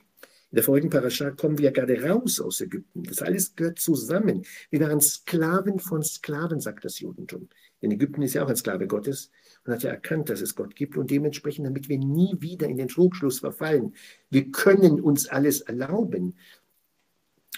In der vorigen Parascha kommen wir ja gerade raus aus Ägypten. Das alles gehört zusammen. Wir waren Sklaven von Sklaven, sagt das Judentum. Denn Ägypten ist ja auch ein Sklave Gottes und hat ja erkannt, dass es Gott gibt und dementsprechend, damit wir nie wieder in den Trugschluss verfallen. Wir können uns alles erlauben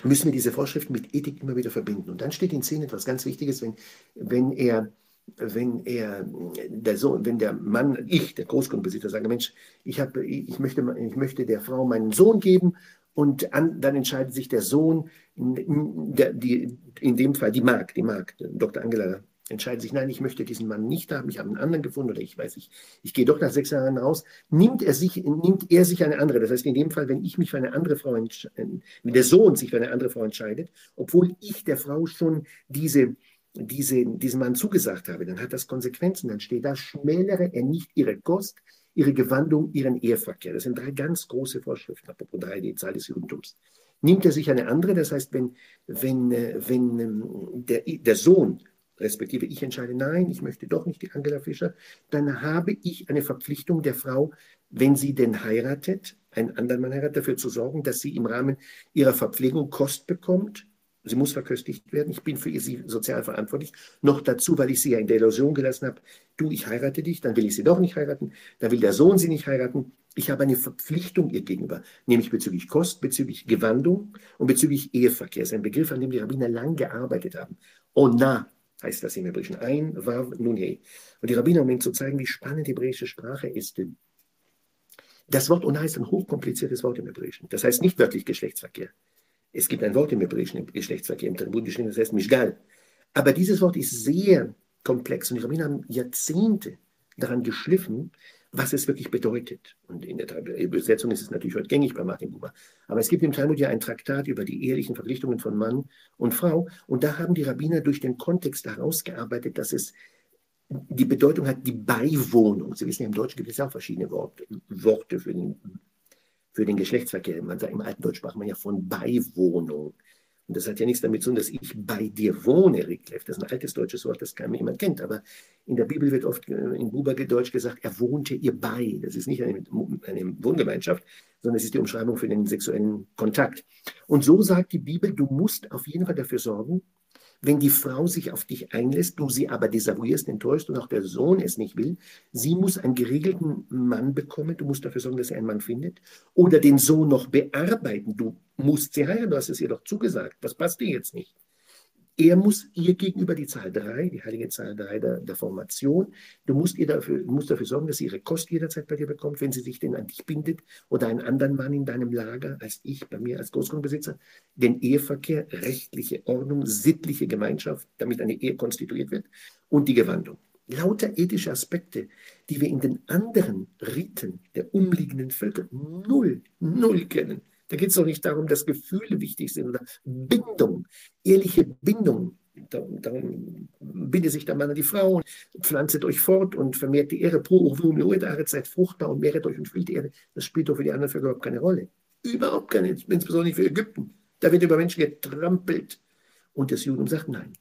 müssen wir diese Vorschriften mit Ethik immer wieder verbinden. Und dann steht in Szene etwas ganz Wichtiges, wenn, wenn er wenn er, der Sohn, wenn der Mann, ich, der Großgrundbesitzer, sage, Mensch, ich, hab, ich, möchte, ich möchte der Frau meinen Sohn geben und an, dann entscheidet sich der Sohn, der, die, in dem Fall die Magd, die Magd, Dr. Angela entscheiden sich, nein, ich möchte diesen Mann nicht haben, ich habe einen anderen gefunden oder ich weiß nicht, ich gehe doch nach sechs Jahren raus, nimmt er sich, nimmt er sich eine andere. Das heißt, in dem Fall, wenn ich mich für eine andere Frau entscheide, wenn der Sohn sich für eine andere Frau entscheidet, obwohl ich der Frau schon diese, diese, diesem Mann zugesagt habe, dann hat das Konsequenzen. Dann steht da, schmälere er nicht ihre Kost, ihre Gewandung, ihren Eheverkehr. Das sind drei ganz große Vorschriften, apropos drei, die Zahl des Judentums. Nimmt er sich eine andere, das heißt, wenn, wenn, äh, wenn ähm, der, der Sohn respektive ich entscheide, nein, ich möchte doch nicht die Angela Fischer, dann habe ich eine Verpflichtung der Frau, wenn sie denn heiratet, einen anderen Mann heiratet, dafür zu sorgen, dass sie im Rahmen ihrer Verpflegung Kost bekommt. Sie muss verköstigt werden. Ich bin für sie sozial verantwortlich. Noch dazu, weil ich sie ja in der Illusion gelassen habe, du, ich heirate dich, dann will ich sie doch nicht heiraten, dann will der Sohn sie nicht heiraten. Ich habe eine Verpflichtung ihr gegenüber, nämlich bezüglich Kost, bezüglich Gewandung und bezüglich Eheverkehr. Das ist ein Begriff, an dem die Rabbiner lang gearbeitet haben. Ona, heißt das im Hebräischen. Ein Vav Nun He. Und die Rabbiner, um ihnen zu zeigen, wie spannend die hebräische Sprache ist, das Wort Ona ist ein hochkompliziertes Wort im Hebräischen. Das heißt nicht wörtlich Geschlechtsverkehr. Es gibt ein Wort im Hebräischen, im Geschlechtsverkehr, im Talmudischen, das heißt Mishgal. Aber dieses Wort ist sehr komplex und die Rabbiner haben Jahrzehnte daran geschliffen, was es wirklich bedeutet. Und in der Übersetzung ist es natürlich heute gängig bei Martin Buber. Aber es gibt im Talmud ja ein Traktat über die ehelichen Verpflichtungen von Mann und Frau. Und da haben die Rabbiner durch den Kontext herausgearbeitet, dass es die Bedeutung hat, die Beiwohnung. Sie wissen, im Deutschen gibt es ja auch verschiedene Worte, Worte für, den, für den Geschlechtsverkehr. Man sagt, Im alten Deutsch sprach man ja von Beiwohnung. Und das hat ja nichts damit zu tun, dass ich bei dir wohne, Rickleff. Das ist ein altes deutsches Wort, das kaum jemand kennt. Aber in der Bibel wird oft äh, in Buberdeutsch gesagt, er wohnte ihr bei. Das ist nicht eine, eine Wohngemeinschaft, sondern es ist die Umschreibung für den sexuellen Kontakt. Und so sagt die Bibel, du musst auf jeden Fall dafür sorgen, wenn die Frau sich auf dich einlässt, du sie aber desavouierst, enttäuscht und auch der Sohn es nicht will, sie muss einen geregelten Mann bekommen, du musst dafür sorgen, dass er einen Mann findet, oder den Sohn noch bearbeiten, du musst sie heiraten, du hast es ihr doch zugesagt, das passt dir jetzt nicht. Er muss ihr gegenüber die Zahl 3, die heilige Zahl 3 der, der, Formation, du musst, ihr dafür, musst dafür sorgen, dass sie ihre Kost jederzeit bei dir bekommt, wenn sie sich denn an dich bindet oder einen anderen Mann in deinem Lager als ich, bei mir als Großgrundbesitzer. Den Eheverkehr, rechtliche Ordnung, sittliche Gemeinschaft, damit eine Ehe konstituiert wird und die Gewandung. Lauter ethische Aspekte, die wir in den anderen Riten der umliegenden Völker null, null kennen. Da geht es doch nicht darum, dass Gefühle wichtig sind Bindung, ehrliche Bindung. Darum, bindet sich der Mann an die Frau, pflanzet euch fort und vermehrt die Ehre. Pro seid fruchtbar und mehret euch und füllt die Erde. Das spielt doch für die anderen Völker überhaupt keine Rolle. Überhaupt keine, insbesondere nicht für Ägypten. Da wird über Menschen getrampelt. Und das Judentum sagt, nein,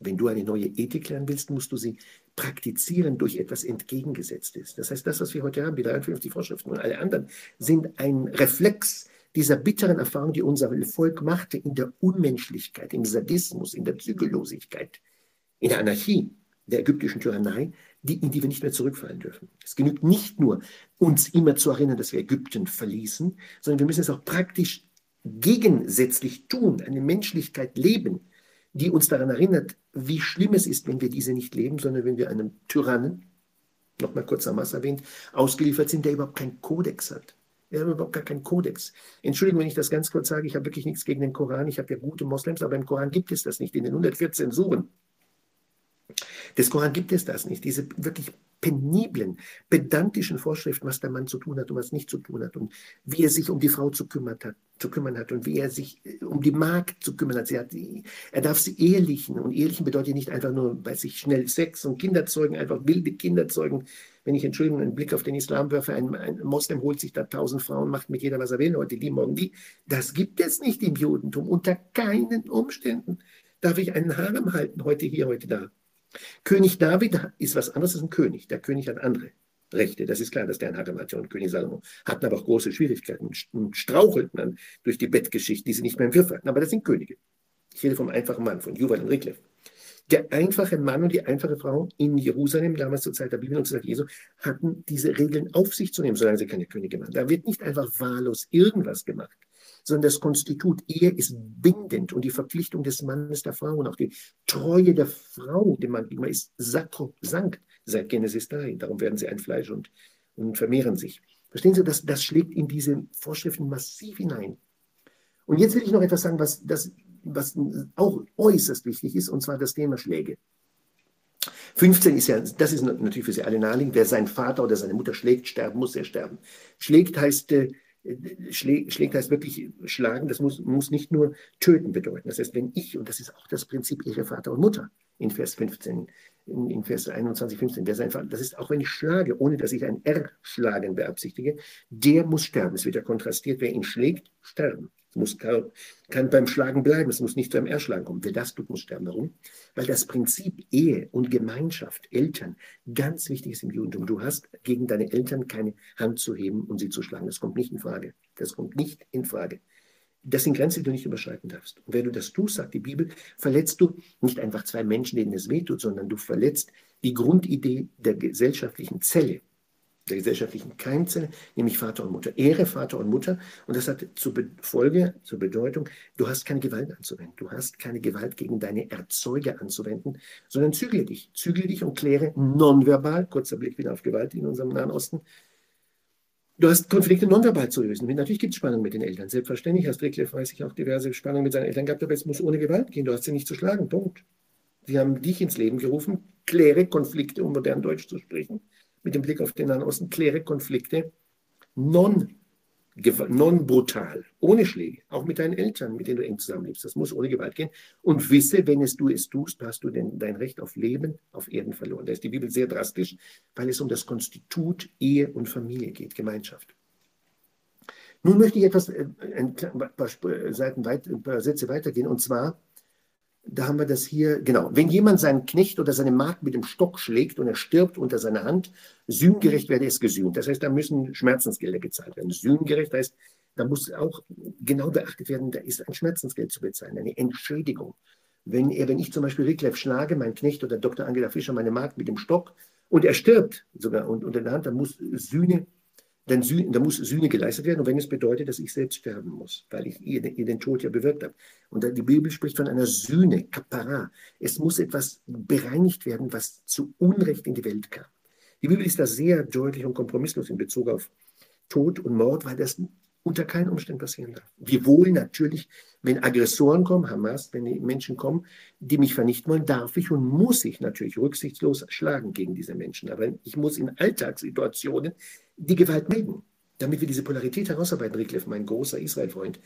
wenn du eine neue Ethik lernen willst, musst du sie praktizieren durch etwas Entgegengesetztes. Das heißt, das, was wir heute haben, die 53 Vorschriften und alle anderen, sind ein Reflex dieser bitteren Erfahrung, die unser Volk machte in der Unmenschlichkeit, im Sadismus, in der Zügellosigkeit, in der Anarchie der ägyptischen Tyrannei, die, in die wir nicht mehr zurückfallen dürfen. Es genügt nicht nur, uns immer zu erinnern, dass wir Ägypten verließen, sondern wir müssen es auch praktisch gegensätzlich tun, eine Menschlichkeit leben, die uns daran erinnert, wie schlimm es ist, wenn wir diese nicht leben, sondern wenn wir einem Tyrannen, nochmal kurz Hamas erwähnt, ausgeliefert sind, der überhaupt keinen Kodex hat. Wir haben überhaupt gar keinen Kodex. Entschuldigung, wenn ich das ganz kurz sage, ich habe wirklich nichts gegen den Koran. Ich habe ja gute Moslems, aber im Koran gibt es das nicht. In den 114 Suren des Koran gibt es das nicht. Diese wirklich peniblen, pedantischen Vorschriften, was der Mann zu tun hat und was nicht zu tun hat und wie er sich um die Frau zu, kümmert hat, zu kümmern hat und wie er sich äh, um die Magd zu kümmern hat. Hat er darf sie ehelichen und ehelichen bedeutet nicht einfach nur bei sich schnell Sex und Kinder zeugen, einfach wilde Kinder zeugen. Wenn ich, Entschuldigung, einen Blick auf den Islam werfe, ein, ein Moslem holt sich da tausend Frauen, macht mit jeder, was er will, heute die, morgen die. Das gibt es nicht im Judentum, unter keinen Umständen. Darf ich einen Harem halten, heute hier, heute da? König David ist was anderes als ein König. Der König hat andere Rechte. Das ist klar, dass der ein Harem hatte und König Salomo hatten aber auch große Schwierigkeiten und strauchelten dann durch die Bettgeschichte, die sie nicht mehr im Griff hatten. Aber das sind Könige. Ich rede vom einfachen Mann, von Juval und Riklev. Der einfache Mann und die einfache Frau in Jerusalem, damals zur Zeit der Bibel und zur Zeit Jesu, hatten diese Regeln auf sich zu nehmen, solange sie keine Könige waren. Da wird nicht einfach wahllos irgendwas gemacht sondern das Konstitut Ehe ist bindend und die Verpflichtung des Mannes der Frau und auch die Treue der Frau dem Mann gegenüber ist sakrosankt seit Genesis 3. Darum werden sie ein Fleisch und, und vermehren sich. Verstehen Sie, das, das schlägt in diese Vorschriften massiv hinein. Und jetzt will ich noch etwas sagen, was, das, was auch äußerst wichtig ist, und zwar das Thema Schläge. 15 ist ja, das ist natürlich für Sie alle naheliegend, wer seinen Vater oder seine Mutter schlägt, sterben muss, er sterben. Schlägt heißt, schlägt heißt wirklich schlagen, das muss, muss nicht nur töten bedeuten. Das heißt, wenn ich, und das ist auch das Prinzip Ihre Vater und Mutter in Vers 15, in, in Vers 21, 15, wer sein Vater, das ist auch wenn ich schlage, ohne dass ich ein R-Schlagen beabsichtige, der muss sterben. Es wird ja kontrastiert, wer ihn schlägt, sterben. Es muss, kann beim Schlagen bleiben, es muss nicht zu einem Erschlagen kommen. Wer das tut, muss sterben. Warum? Weil das Prinzip Ehe und Gemeinschaft, Eltern, ganz wichtig ist im Judentum. Du hast gegen deine Eltern keine Hand zu heben und sie zu schlagen. Das kommt nicht in Frage. Das kommt nicht in Frage. Das sind Grenzen, die du nicht überschreiten darfst. Und wenn du das tust, sagt die Bibel, verletzt du nicht einfach zwei Menschen, denen es wehtut, sondern du verletzt die Grundidee der gesellschaftlichen Zelle der gesellschaftlichen Keimzelle, nämlich Vater und Mutter. Ehre Vater und Mutter. Und das hat zur Folge, zur Bedeutung, du hast keine Gewalt anzuwenden. Du hast keine Gewalt gegen deine Erzeuger anzuwenden, sondern zügle dich. Zügle dich und kläre nonverbal, kurzer Blick wieder auf Gewalt in unserem Nahen Osten, Du hast Konflikte nonverbal zu lösen. Natürlich gibt es Spannung mit den Eltern. Selbstverständlich hast Wycliffe, weiß ich, auch diverse Spannungen mit seinen Eltern gehabt, aber es muss ohne Gewalt gehen. Du hast sie nicht zu schlagen. Punkt. Sie haben dich ins Leben gerufen. Kläre Konflikte, um modern Deutsch zu sprechen mit dem Blick auf den Nahen Osten, kläre Konflikte non, non brutal, ohne Schläge, auch mit deinen Eltern, mit denen du eng zusammenlebst. Das muss ohne Gewalt gehen. Und wisse, wenn es du es tust, hast du denn dein Recht auf Leben auf Erden verloren. Da ist die Bibel sehr drastisch, weil es um das Konstitut Ehe und Familie geht, Gemeinschaft. Nun möchte ich etwas, äh, ein paar Seiten weit, ein paar Sätze weitergehen, und zwar da haben wir das hier, genau. Wenn jemand seinen Knecht oder seine Magd mit dem Stock schlägt und er stirbt unter seiner Hand, sühngerecht werde es gesühnt. Das heißt, da müssen Schmerzensgelder gezahlt werden. Sühngerecht heißt, da muss auch genau beachtet werden, da ist ein Schmerzensgeld zu bezahlen, eine Entschädigung. Wenn, er, wenn ich zum Beispiel Rickleff schlage, mein Knecht oder Dr. Angela Fischer, meine Magd mit dem Stock und er stirbt sogar unter der Hand, dann muss Sühne denn Sühne, da muss Sühne geleistet werden, und wenn es bedeutet, dass ich selbst sterben muss, weil ich ihr, ihr den Tod ja bewirkt habe. Und die Bibel spricht von einer Sühne, Kapara. Es muss etwas bereinigt werden, was zu Unrecht in die Welt kam. Die Bibel ist da sehr deutlich und kompromisslos in Bezug auf Tod und Mord, weil das unter keinen Umständen passieren darf. Wir wohl natürlich, wenn Aggressoren kommen, Hamas, wenn Menschen kommen, die mich vernichten wollen, darf ich und muss ich natürlich rücksichtslos schlagen gegen diese Menschen. Aber ich muss in Alltagssituationen die Gewalt melden, damit wir diese Polarität herausarbeiten, Rickleff, mein großer Israel-Freund.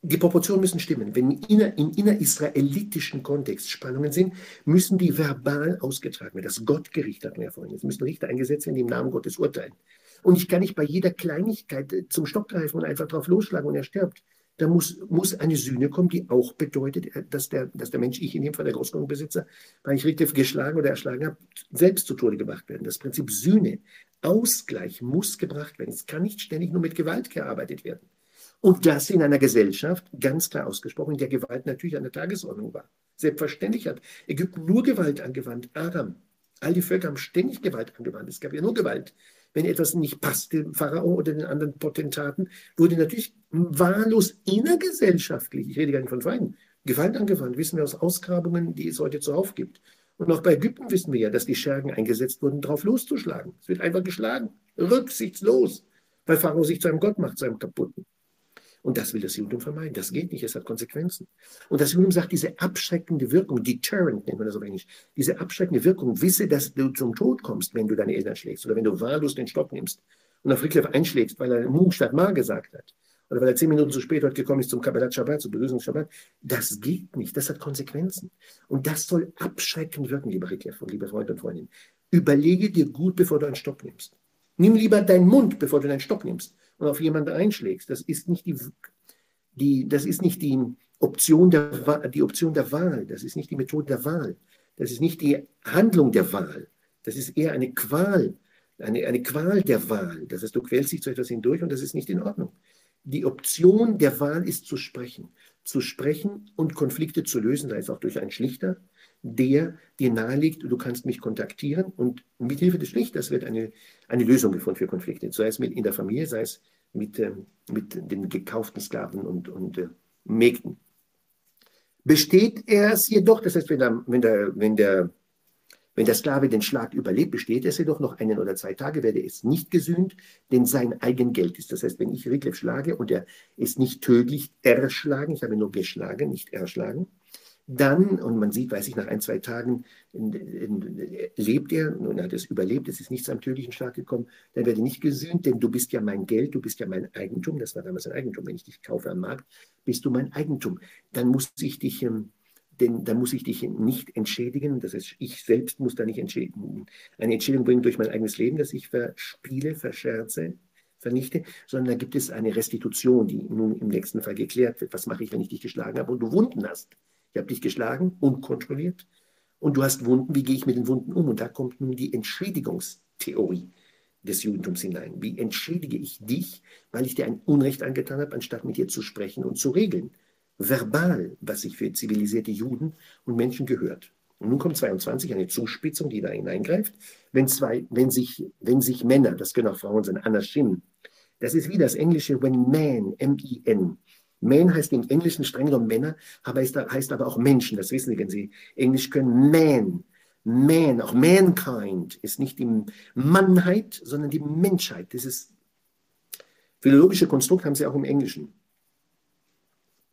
Die Proportionen müssen stimmen. Wenn inner, im innerisraelitischen Kontext Spannungen sind, müssen die verbal ausgetragen werden. Das Gottgericht wir ja vorhin. Es müssen Richter eingesetzt werden, die im Namen Gottes urteilen. Und ich kann nicht bei jeder Kleinigkeit äh, zum Stock greifen und einfach drauf losschlagen und er stirbt. Da muss, muss eine Sühne kommen, die auch bedeutet, äh, dass der, dass der Mensch, ich in dem Fall der Großgrundbesitzer, weil ich richtig geschlagen oder erschlagen habe, selbst zu Tode gemacht werden. Das Prinzip Sühne, Ausgleich muss gebracht werden. Es kann nicht ständig nur mit Gewalt gearbeitet werden. Und das in einer Gesellschaft, ganz klar ausgesprochen, in der Gewalt natürlich an der Tagesordnung war. Selbstverständlich hat Ägypten nur Gewalt angewandt. Aram, all die Völker haben ständig Gewalt angewandt. Es gab ja nur Gewalt wenn etwas nicht passte, dem Pharao oder den anderen Potentaten, wurde natürlich wahllos innergesellschaftlich, ich rede gar nicht von Feinden, Gewalt angewandt, wissen wir aus Ausgrabungen, die es heute zuhauf gibt. Und auch bei Ägypten wissen wir ja, dass die Schergen eingesetzt wurden, darauf loszuschlagen. Es wird einfach geschlagen, rücksichtslos, weil Pharao sich zu einem Gott macht, zu einem kaputten. Und das will das Judentum vermeiden. Das geht nicht, es hat Konsequenzen. Und das Judentum sagt, diese abschreckende Wirkung, Deterrent nennt man das auf Englisch, diese abschreckende Wirkung, wisse, dass du zum Tod kommst, wenn du deine Eltern schlägst oder wenn du wahllos den Stock nimmst und auf Wycliffe einschlägst, weil er Mu statt Ma gesagt hat oder weil er zehn Minuten zu spät heute gekommen ist zum Kabbalat Shabbat, zum Begrüßungsshabbat. Das geht nicht, das hat Konsequenzen. Und das soll abschreckend wirken, lieber Wycliffe und liebe Freunde und Freundinnen. Überlege dir gut, bevor du einen Stock nimmst. Nimm lieber deinen Mund, bevor du deinen Stock nimmst und auf jemanden einschlägst. Das ist nicht die, die, das ist nicht die Option, der, die Option der Wahl. Das ist nicht die Methode der Wahl. Das ist nicht die Handlung der Wahl. Das ist eher eine Qual, eine, eine Qual der Wahl. Das heißt, du quälst dich zu etwas hindurch und das ist nicht in Ordnung. Die Option der Wahl ist zu sprechen. Zu sprechen und Konflikte zu lösen, sei es auch durch einen Schlichter, der dir nahelegt, du kannst mich kontaktieren und mit Hilfe des Schlichters wird eine, eine Lösung gefunden für Konflikte, sei es mit in der Familie, sei es mit, äh, mit den gekauften Sklaven und, und äh, Mägden. Besteht er es jedoch, das heißt, wenn der, wenn, der, wenn, der, wenn der Sklave den Schlag überlebt, besteht es jedoch noch einen oder zwei Tage, werde es nicht gesühnt, denn sein Eigengeld ist. Das heißt, wenn ich Rickleff schlage und er ist nicht tödlich erschlagen, ich habe nur geschlagen, nicht erschlagen, dann, und man sieht, weiß ich, nach ein, zwei Tagen in, in, lebt er und hat es überlebt, es ist nicht zu einem tödlichen Schlag gekommen, dann werde ich nicht gesühnt, denn du bist ja mein Geld, du bist ja mein Eigentum, das war damals ein Eigentum, wenn ich dich kaufe am Markt, bist du mein Eigentum. Dann muss ich dich, ähm, denn dann muss ich dich nicht entschädigen, das heißt, ich selbst muss da nicht entschädigen, eine Entschädigung bringen durch mein eigenes Leben, das ich verspiele, verscherze, vernichte, sondern da gibt es eine Restitution, die nun im nächsten Fall geklärt wird. Was mache ich, wenn ich dich geschlagen habe und du Wunden hast? Ich habe dich geschlagen, unkontrolliert, und du hast Wunden. Wie gehe ich mit den Wunden um? Und da kommt nun die Entschädigungstheorie des Judentums hinein. Wie entschädige ich dich, weil ich dir ein Unrecht angetan habe, anstatt mit dir zu sprechen und zu regeln? Verbal, was sich für zivilisierte Juden und Menschen gehört. Und nun kommt 22, eine Zuspitzung, die da hineingreift. Wenn, zwei, wenn, sich, wenn sich Männer, das können auch Frauen sein, Anashim, das ist wie das englische when man, M-I-N. Man heißt im Englischen streng genommen Männer, aber heißt, heißt aber auch Menschen, das wissen Sie, wenn Sie Englisch können. Man, man, auch mankind ist nicht die Mannheit, sondern die Menschheit. Ist philologische Konstrukt haben Sie auch im Englischen.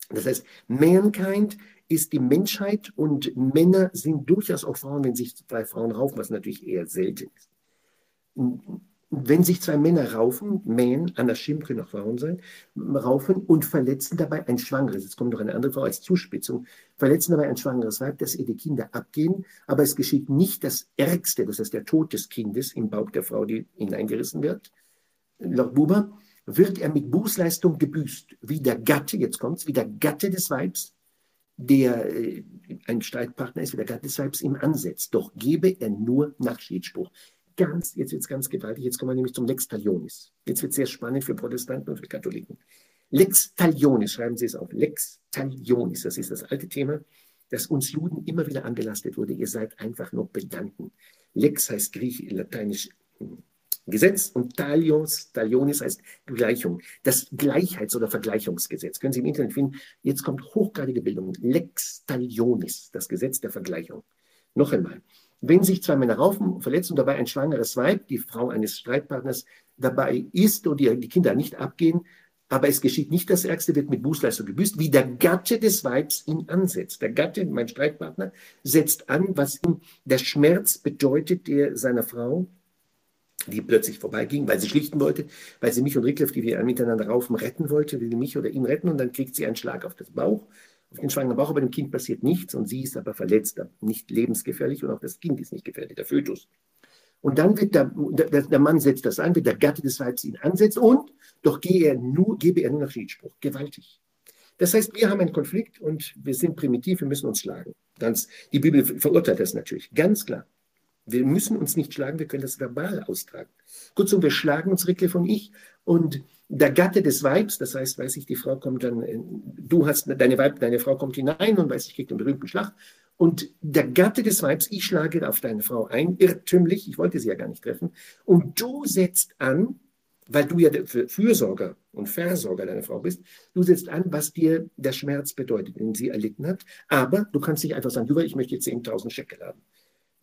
Das heißt, mankind ist die Menschheit und Männer sind durchaus auch Frauen, wenn sich zwei Frauen raufen, was natürlich eher selten ist. Wenn sich zwei Männer raufen, mähen, Anashim können auch Frauen sein, raufen und verletzen dabei ein Schwangeres, jetzt kommt noch eine andere Frau als Zuspitzung, verletzen dabei ein schwangeres Weib, dass ihr die Kinder abgehen, aber es geschieht nicht das Ärgste, das heißt der Tod des Kindes im Bauch der Frau, die hineingerissen wird, laut Buber, wird er mit Bußleistung gebüßt, wie der Gatte, jetzt kommt's, wie der Gatte des Weibs, der äh, ein Streitpartner ist, wie der Gatte des Weibs ihm ansetzt. Doch gebe er nur nach Schiedsspruch. Ganz, jetzt wird es ganz gewaltig, jetzt kommen wir nämlich zum Lex Talionis. Jetzt wird es sehr spannend für Protestanten und für Katholiken. Lex Talionis, schreiben Sie es auf. Lex Talionis, das ist das alte Thema, das uns Juden immer wieder angelastet wurde. Ihr seid einfach nur Pedanten. Lex heißt Griechisch, Lateinisch hm, Gesetz und Talios, Talionis heißt Gleichung. Das Gleichheits- oder Vergleichungsgesetz. Können Sie im Internet finden. Jetzt kommt hochgradige Bildung. Lex Talionis, das Gesetz der Vergleichung. Noch einmal. Wenn sich zwei Männer raufen, verletzen und dabei ein schwangeres Weib, die Frau eines Streitpartners, dabei ist und die, Kinder nicht abgehen, aber es geschieht nicht das Ärgste, wird mit Bußleistung gebüßt, wie der Gatte des Weibs ihn ansetzt. Der Gatte, mein Streitpartner, setzt an, was ihm der Schmerz bedeutet, der seiner Frau die plötzlich vorbeiging, weil sie schlichten wollte, weil sie mich und Rickliff, die wir miteinander raufen, retten wollte, will mich oder ihn retten und dann kriegt sie einen Schlag auf das Bauch, auf den schwangeren Bauch, aber dem Kind passiert nichts und sie ist aber verletzt, nicht lebensgefährlich und auch das Kind ist nicht gefährlich, der Fötus. Und dann wird der, der, der Mann setzt das an, wird der Gatte des Weibs ihn ansetzt und doch gehe er nur, gebe er nur nach Schiedsspruch. Gewaltig. Das heißt, wir haben einen Konflikt und wir sind primitiv, wir müssen uns schlagen. Ganz, die Bibel verurteilt das natürlich, ganz klar. Wir müssen uns nicht schlagen, wir können das verbal austragen. Kurzum, wir schlagen uns, Rickle und ich, und der Gatte des Weibs, das heißt, weiß ich, die Frau kommt dann, du hast, deine Weib, deine Frau kommt hinein und weiß ich, kriegt den berühmten Schlag. Und der Gatte des Weibs, ich schlage auf deine Frau ein, irrtümlich, ich wollte sie ja gar nicht treffen, und du setzt an, weil du ja der Fürsorger und Versorger deiner Frau bist, du setzt an, was dir der Schmerz bedeutet, den sie erlitten hat. Aber du kannst nicht einfach sagen, du, ich möchte jetzt 10.000 Schekel haben.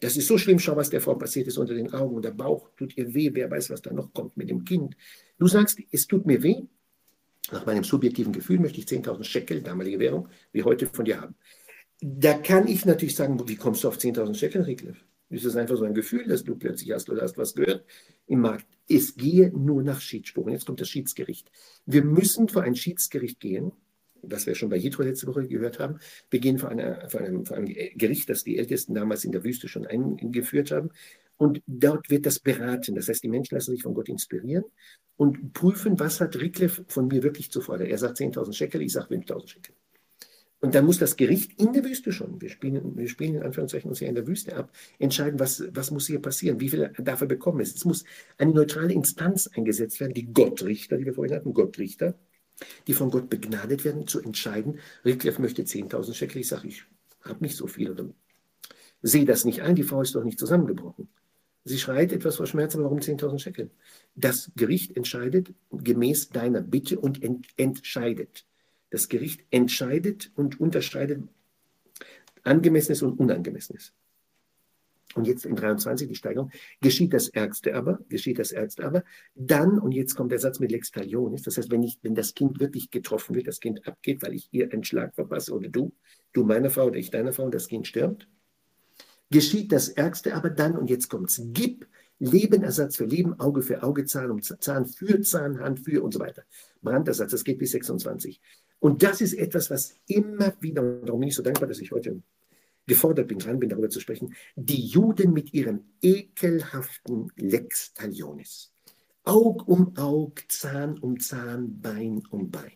Das ist so schlimm, schau, was der Frau passiert ist unter den Augen und der Bauch tut ihr weh, wer weiß, was da noch kommt mit dem Kind. Du sagst, es tut mir weh, nach meinem subjektiven Gefühl möchte ich 10.000 Shekel, damalige Währung, wie heute von dir haben. Da kann ich natürlich sagen, wie kommst du auf 10.000 Shekel, Rickliff? Ist das einfach so ein Gefühl, dass du plötzlich hast oder hast was gehört im Markt? Es gehe nur nach Schiedsspruch. Und jetzt kommt das Schiedsgericht. Wir müssen vor ein Schiedsgericht gehen was wir schon bei Jitro letzte Woche gehört haben. Wir gehen vor, einer, vor, einem, vor, einem, Gericht, das die Ältesten damals in der Wüste schon eingeführt haben. Und dort wird das beraten. Das heißt, die Menschen lassen sich von Gott inspirieren und prüfen, was hat Rickleff von mir wirklich zu fordern. Er sagt 10.000 Shekel, ich sage 5.000 Shekel. Und dann muss das Gericht in der Wüste schon, wir spielen, wir spielen in Anführungszeichen uns ja in der Wüste ab, entscheiden, was, was muss hier passieren, wie viel darf er bekommen. Es muss eine neutrale Instanz eingesetzt werden, die Gottrichter, die wir vorhin hatten, Gottrichter, die von Gott begnadet werden, zu entscheiden, Rickleff möchte 10.000 Shekel, ich sage, ich habe nicht so viel oder sehe das nicht ein, die Frau ist doch nicht zusammengebrochen. Sie schreit etwas vor Schmerz, aber warum 10.000 Shekel? Das Gericht entscheidet gemäß deiner Bitte und ent entscheidet. Das Gericht entscheidet und unterscheidet Angemessenes und Unangemessenes. Und jetzt in 23 die Steigerung, geschieht das Ärgste aber, geschieht das Ärgste aber, dann, und jetzt kommt der Satz mit Lex Talionis, das heißt, wenn, ich, wenn das Kind wirklich getroffen wird, das Kind abgeht, weil ich ihr einen Schlag verpasse oder du, du meiner Frau oder ich deiner Frau, und das Kind stirbt, geschieht das Ärgste aber dann, und jetzt kommt es, gib Lebenersatz für Leben, Auge für Auge, Zahn um Zahn für Zahn, Hand für und so weiter. Brandersatz, das geht bis 26. Und das ist etwas, was immer wieder, und darum bin ich so dankbar, dass ich heute gefordert bin, dran bin, darüber zu sprechen, die Juden mit ihrem ekelhaften Lex Talionis. Aug um Aug, Zahn um Zahn, Bein um Bein.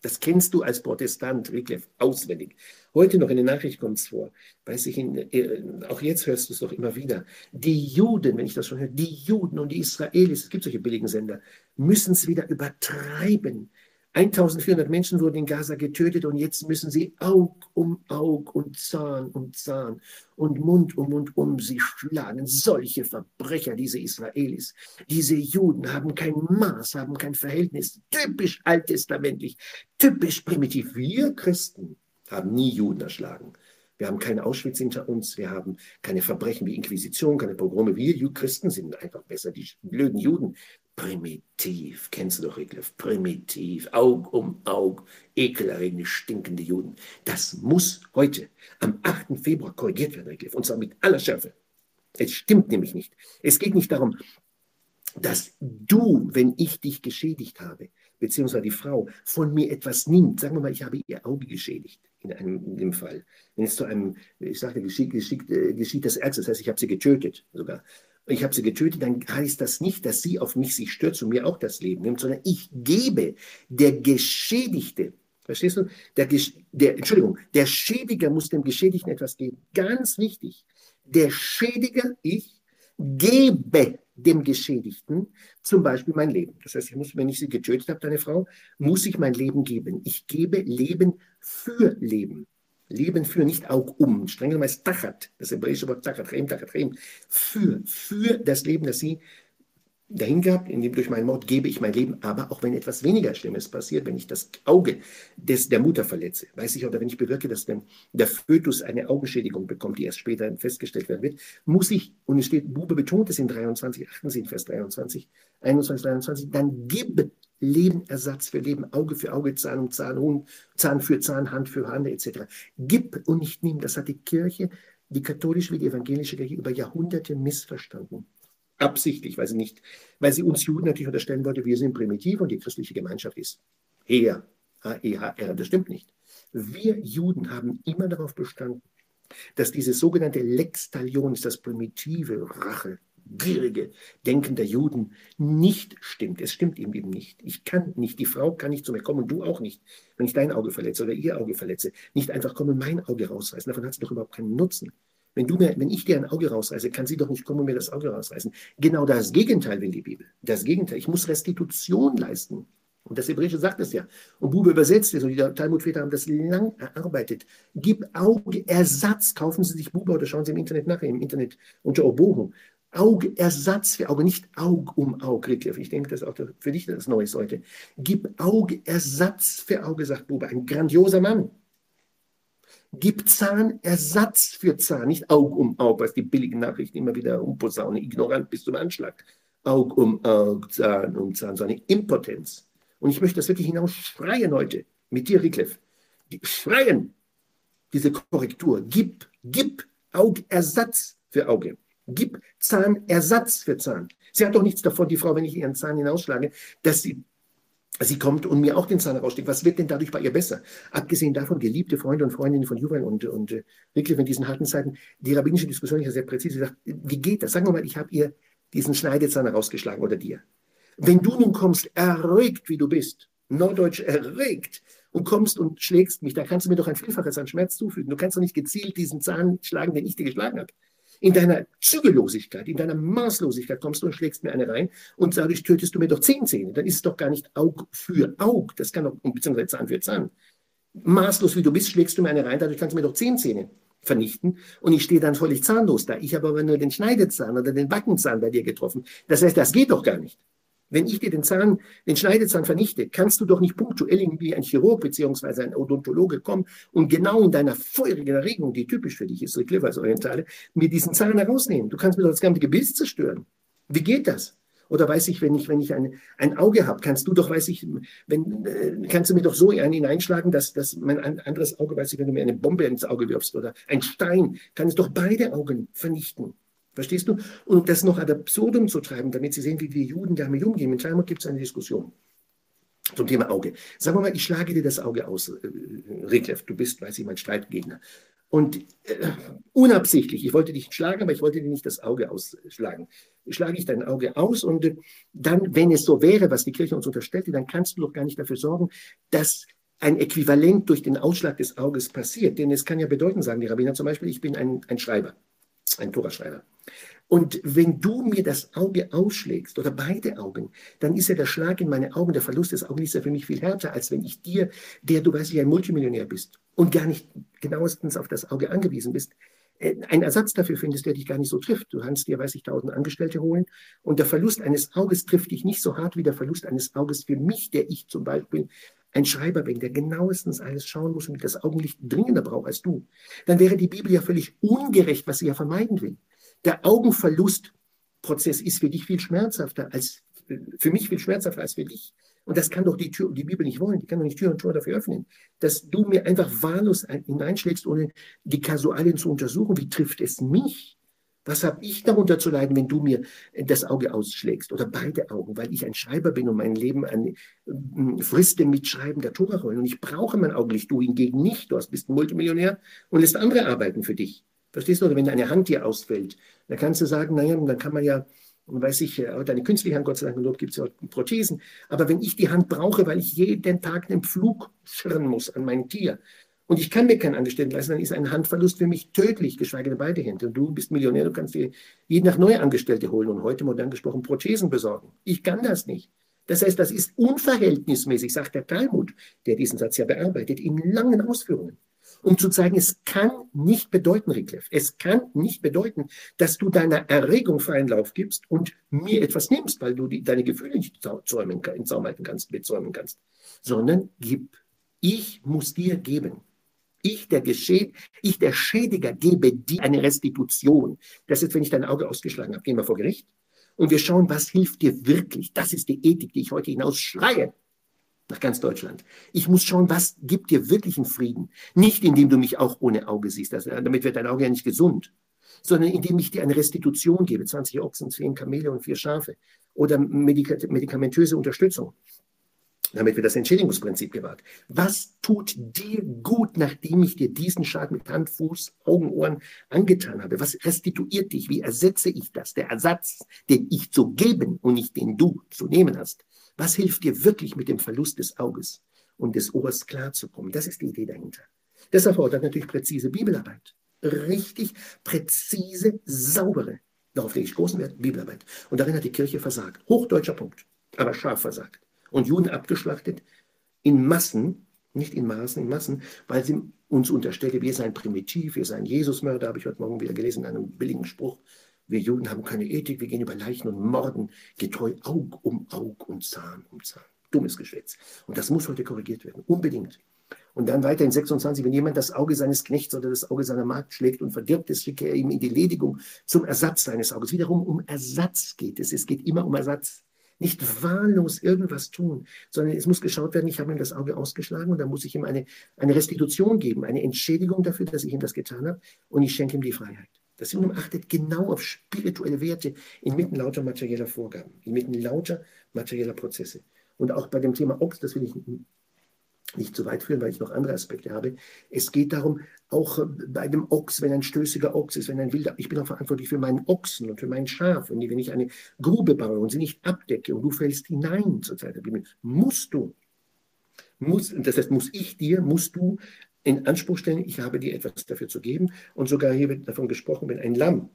Das kennst du als Protestant, Wycliffe, auswendig. Heute noch in der Nachricht kommt es vor. Weiß ich, in, äh, auch jetzt hörst du es doch immer wieder. Die Juden, wenn ich das schon höre, die Juden und die Israelis, es gibt solche billigen Sender, müssen es wieder übertreiben. 1400 Menschen wurden in Gaza getötet und jetzt müssen sie Aug um Aug und Zahn um Zahn und Mund um Mund um sie schlagen. Solche Verbrecher, diese Israelis, diese Juden haben kein Maß, haben kein Verhältnis. Typisch alttestamentlich, typisch primitiv. Wir Christen haben nie Juden erschlagen. Wir haben kein Auschwitz hinter uns, wir haben keine Verbrechen wie Inquisition, keine Pogrome. Wir Christen sind einfach besser. Die blöden Juden Primitiv, kennst du doch, Rickliff, primitiv, Aug um Aug, ekelerregende, stinkende Juden. Das muss heute, am 8. Februar, korrigiert werden, Rickliff, und zwar mit aller Schärfe. Es stimmt nämlich nicht. Es geht nicht darum, dass du, wenn ich dich geschädigt habe, beziehungsweise die Frau, von mir etwas nimmt. Sagen wir mal, ich habe ihr Auge geschädigt, in, einem, in dem Fall. Wenn es zu einem, ich sage, geschieht, geschieht, äh, geschieht das Ärgste, das heißt, ich habe sie getötet sogar ich habe sie getötet, dann heißt das nicht, dass sie auf mich sich stürzt und mir auch das Leben nimmt, sondern ich gebe der Geschädigte, verstehst du? Der, der, Entschuldigung, der Schädiger muss dem Geschädigten etwas geben. Ganz wichtig. Der Schädiger, ich, gebe dem Geschädigten zum Beispiel mein Leben. Das heißt, ich muss, wenn ich sie getötet habe, deine Frau, muss ich mein Leben geben. Ich gebe Leben für Leben. Leben für, nicht auch um. Streng genommen Tachat, das hebräische Wort Tachat, Reim, Tachat, Reim. Für, für das Leben, das sie dahin gehabt, indem durch meinen Mord gebe ich mein Leben, aber auch wenn etwas weniger Schlimmes passiert, wenn ich das Auge des, der Mutter verletze, weiß ich, oder wenn ich bewirke, dass denn der Fötus eine Augenschädigung bekommt, die erst später festgestellt werden wird, muss ich, und es steht, Bube betont es in 23, achten Sie in Vers 23, 21, 23, dann gib Lebenersatz für Leben, Auge für Auge, Zahn um Zahn, Zahn für Zahn, Hand für Hand etc. Gib und nicht nimm. Das hat die Kirche, die katholische wie die evangelische Kirche über Jahrhunderte missverstanden. Absichtlich, weil sie nicht, weil sie uns Juden natürlich unterstellen wollte, wir sind primitiv und die christliche Gemeinschaft ist her. H-E-H-R, das stimmt nicht. Wir Juden haben immer darauf bestanden, dass diese sogenannte Lex Talionis, das primitive Rache, gierige Denken der Juden nicht stimmt. Es stimmt ihm eben nicht. Ich kann nicht, die Frau kann nicht zu mir kommen und du auch nicht, wenn ich dein Auge verletze oder ihr Auge verletze. Nicht einfach kommen und mein Auge rausreißen. Davon hat sie doch überhaupt keinen Nutzen. Wenn, du mir, wenn ich dir ein Auge rausreiße, kann sie doch nicht kommen und mir das Auge rausreißen. Genau das Gegenteil will die Bibel. Das Gegenteil. Ich muss Restitution leisten. Und das Hebräische sagt es ja. Und Bube übersetzt es, und die Talmudväter haben das lang erarbeitet. Gib Auge Ersatz, kaufen Sie sich Bube oder schauen Sie im Internet nach, im Internet unter Obohu. Augeersatz für Auge, nicht Aug um Auge. Ich denke, das ist auch für dich das Neues heute. Gib Augeersatz für Auge, sagt Bube, ein grandioser Mann. Gib Zahnersatz für Zahn, nicht Aug um Aug, was die billigen Nachrichten immer wieder umposaunen, ignorant bis zum Anschlag. Aug um Aug, Zahn um Zahn, so eine Impotenz. Und ich möchte das wirklich hinaus schreien heute mit dir, Rickleff. Schreien diese Korrektur. Gib, gib Augersatz für Auge. Gib Zahnersatz für Zahn. Sie hat doch nichts davon, die Frau, wenn ich ihren Zahn hinausschlage, dass sie, sie kommt und mir auch den Zahn raussteckt. Was wird denn dadurch bei ihr besser? Abgesehen davon, geliebte Freunde und Freundinnen von Juwel und, und äh, Wycliffe in diesen harten Zeiten, die rabbinische Diskussion ist ja sehr präzise. Sie sagt, wie geht das? Sagen wir mal, ich habe ihr diesen Schneidezahn herausgeschlagen oder dir. Wenn du nun kommst, erregt, wie du bist, norddeutsch erregt, und kommst und schlägst mich, da kannst du mir doch ein Vielfaches an Schmerz zufügen. Du kannst doch nicht gezielt diesen Zahn schlagen, den ich dir geschlagen habe. In deiner Zügellosigkeit, in deiner Maßlosigkeit kommst du und schlägst mir eine rein und dadurch tötest du mir doch zehn Zähne. Dann ist es doch gar nicht Aug für Aug, das kann doch, beziehungsweise Zahn für Zahn. Maßlos wie du bist, schlägst du mir eine rein, dadurch kannst du mir doch zehn Zähne vernichten und ich stehe dann völlig zahnlos da. Ich habe aber nur den Schneidezahn oder den Backenzahn bei dir getroffen. Das heißt, das geht doch gar nicht. Wenn ich dir den Zahn, den Schneidezahn vernichte, kannst du doch nicht punktuell wie ein Chirurg bzw. ein Odontologe kommen und genau in deiner feurigen Erregung, die typisch für dich ist, Cliff als Orientale, mir diesen Zahn herausnehmen. Du kannst mir doch das ganze Gebiss zerstören. Wie geht das? Oder weiß ich, wenn ich, wenn ich ein, ein Auge habe, kannst du doch, weiß ich, wenn, äh, kannst du mir doch so einen hineinschlagen, dass, dass mein anderes Auge, weiß ich, wenn du mir eine Bombe ins Auge wirfst oder ein Stein, kann es doch beide Augen vernichten. Verstehst du? Und das noch ad absurdum zu treiben, damit Sie sehen, wie wir Juden damit umgehen. In Talmud gibt es eine Diskussion zum Thema Auge. Sagen wir mal, ich schlage dir das Auge aus, äh, Reklef, du bist, weiß ich, mein Streitgegner. Und äh, unabsichtlich, ich wollte dich schlagen, aber ich wollte dir nicht das Auge ausschlagen. Schlage ich dein Auge aus und äh, dann, wenn es so wäre, was die Kirche uns unterstellte, dann kannst du doch gar nicht dafür sorgen, dass ein Äquivalent durch den Ausschlag des Auges passiert. Denn es kann ja bedeuten, sagen die Rabbiner zum Beispiel, ich bin ein, ein Schreiber, ein Toraschreiber. Und wenn du mir das Auge ausschlägst oder beide Augen, dann ist ja der Schlag in meine Augen, der Verlust des Auges ja für mich viel härter, als wenn ich dir, der du weißt, ich ein Multimillionär bist und gar nicht genauestens auf das Auge angewiesen bist, äh, einen Ersatz dafür findest, der dich gar nicht so trifft. Du kannst dir, weiß ich, tausend Angestellte holen und der Verlust eines Auges trifft dich nicht so hart wie der Verlust eines Auges für mich, der ich zum Beispiel ein Schreiber bin, der genauestens alles schauen muss und das Augenlicht dringender braucht als du. Dann wäre die Bibel ja völlig ungerecht, was sie ja vermeiden will. Der Augenverlustprozess ist für dich viel schmerzhafter als für mich viel schmerzhafter als für dich. Und das kann doch die, Tür, die Bibel nicht wollen. Die kann doch nicht Tür und Tor dafür öffnen. Dass du mir einfach wahllos hineinschlägst, ohne die Kasualien zu untersuchen. Wie trifft es mich? Was habe ich darunter zu leiden, wenn du mir das Auge ausschlägst oder beide Augen, weil ich ein Schreiber bin und mein Leben an äh, Friste mit Schreiben der Tora-Rollen. Und ich brauche mein Augenlicht, du hingegen nicht. Du bist ein Multimillionär und lässt andere arbeiten für dich. Verstehst du? Oder wenn eine Hand dir ausfällt, dann kannst du sagen, naja, dann kann man ja, weiß ich, heute eine künstliche Hand, Gott sei Dank, gibt es ja Prothesen. Aber wenn ich die Hand brauche, weil ich jeden Tag einen Flug schirren muss an mein Tier und ich kann mir keinen Angestellten leisten, dann ist ein Handverlust für mich tödlich, geschweige denn beide Hände. Und du bist Millionär, du kannst dir jeden Tag neue Angestellte holen und heute modern gesprochen Prothesen besorgen. Ich kann das nicht. Das heißt, das ist unverhältnismäßig, sagt der Talmud, der diesen Satz ja bearbeitet, in langen Ausführungen um zu zeigen, es kann nicht bedeuten, Rickleff, es kann nicht bedeuten, dass du deiner Erregung freien Lauf gibst und mir etwas nimmst, weil du die, deine Gefühle nicht zäumen, in Zaum halten kannst, bezäumen kannst, sondern gib. Ich muss dir geben. Ich der, ich, der Schädiger, gebe dir eine Restitution. Das ist, wenn ich dein Auge ausgeschlagen habe. Gehen wir vor Gericht und wir schauen, was hilft dir wirklich. Das ist die Ethik, die ich heute hinaus schreie nach ganz Deutschland. Ich muss schauen, was gibt dir wirklichen Frieden. Nicht indem du mich auch ohne Auge siehst, also, damit wird dein Auge ja nicht gesund, sondern indem ich dir eine Restitution gebe, 20 Ochsen, 10 Kamele und 4 Schafe oder medikamentöse Unterstützung. Damit wird das Entschädigungsprinzip gewahrt. Was tut dir gut, nachdem ich dir diesen Schaden mit Hand, Fuß, Augen, Ohren angetan habe? Was restituiert dich? Wie ersetze ich das? Der Ersatz, den ich zu geben und nicht den du zu nehmen hast. Was hilft dir wirklich mit dem Verlust des Auges und des Ohrs klarzukommen? Das ist die Idee dahinter. Das erfordert natürlich präzise Bibelarbeit. Richtig präzise, saubere. Darauf lege ich großen Wert, Bibelarbeit. Und darin hat die Kirche versagt. Hochdeutscher Punkt, aber scharf versagt. Und Juden abgeschlachtet in Massen, nicht in Maßen, in Massen, weil sie uns unterstellte, wir seien primitiv, wir seien Jesusmörder, habe ich heute Morgen wieder gelesen in einem billigen Spruch. Wir Juden haben keine Ethik, wir gehen über Leichen und morden getreu Aug um Aug und Zahn um Zahn. Dummes Geschwätz. Und das muss heute korrigiert werden, unbedingt. Und dann weiter in 26, wenn jemand das Auge seines Knechts oder das Auge seiner Magd schlägt und verdirbt es, schicke er ihm in die Ledigung zum Ersatz seines Auges. Wiederum um Ersatz geht es. Es geht immer um Ersatz. Nicht wahllos irgendwas tun, sondern es muss geschaut werden, ich habe ihm das Auge ausgeschlagen und dann muss ich ihm eine, eine Restitution geben, eine Entschädigung dafür, dass ich ihm das getan habe und ich schenke ihm die Freiheit. Das Juden achtet genau auf spirituelle Werte inmitten lauter materieller Vorgaben, inmitten lauter materieller Prozesse. Und auch bei dem Thema Ochs, das will ich nicht zu weit führen, weil ich noch andere Aspekte habe. Es geht darum, auch bei dem Ochs, wenn ein stößiger Ochs ist, wenn ein wilder, ich bin auch verantwortlich für meinen Ochsen und für mein Schaf. Und wenn ich eine Grube baue und sie nicht abdecke und du fällst hinein zur Zeit der Bibel, musst du, muss, das heißt, muss ich dir, musst du in Anspruch stellen, ich habe dir etwas dafür zu geben. Und sogar hier wird davon gesprochen, wenn ein Lamm,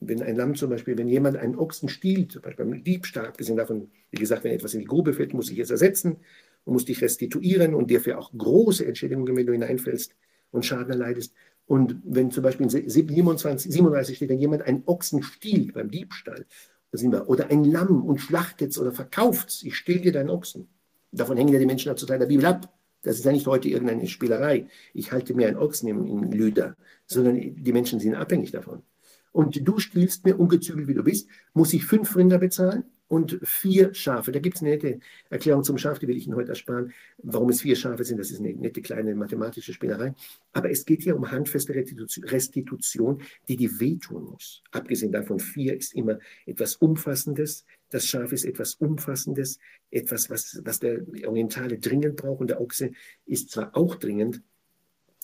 wenn ein Lamm zum Beispiel, wenn jemand einen Ochsen stiehlt, zum Beispiel beim Diebstahl, abgesehen davon, wie gesagt, wenn etwas in die Grube fällt, muss ich es ersetzen und muss dich restituieren und dir für auch große Entschädigungen, wenn du hineinfällst und Schaden erleidest. Und wenn zum Beispiel in 27, 37 steht, wenn jemand einen Ochsen stiehlt beim Diebstahl. Oder ein Lamm und schlachtet es oder verkauft es. Ich stehle dir deinen Ochsen. Davon hängen ja die Menschen heutzutage der Bibel ab. Das ist ja nicht heute irgendeine Spielerei. Ich halte mir einen Ochsen im, im Lüder, sondern die Menschen sind abhängig davon. Und du stiehlst mir, ungezügelt wie du bist, muss ich fünf Rinder bezahlen? und vier Schafe. Da gibt es eine nette Erklärung zum Schaf, die will ich Ihnen heute ersparen. Warum es vier Schafe sind, das ist eine nette kleine mathematische Spinnerei. Aber es geht hier um handfeste Restitution, die die wehtun muss. Abgesehen davon, vier ist immer etwas Umfassendes. Das Schaf ist etwas Umfassendes, etwas, was, was der Orientale dringend braucht. Und der Ochse ist zwar auch dringend,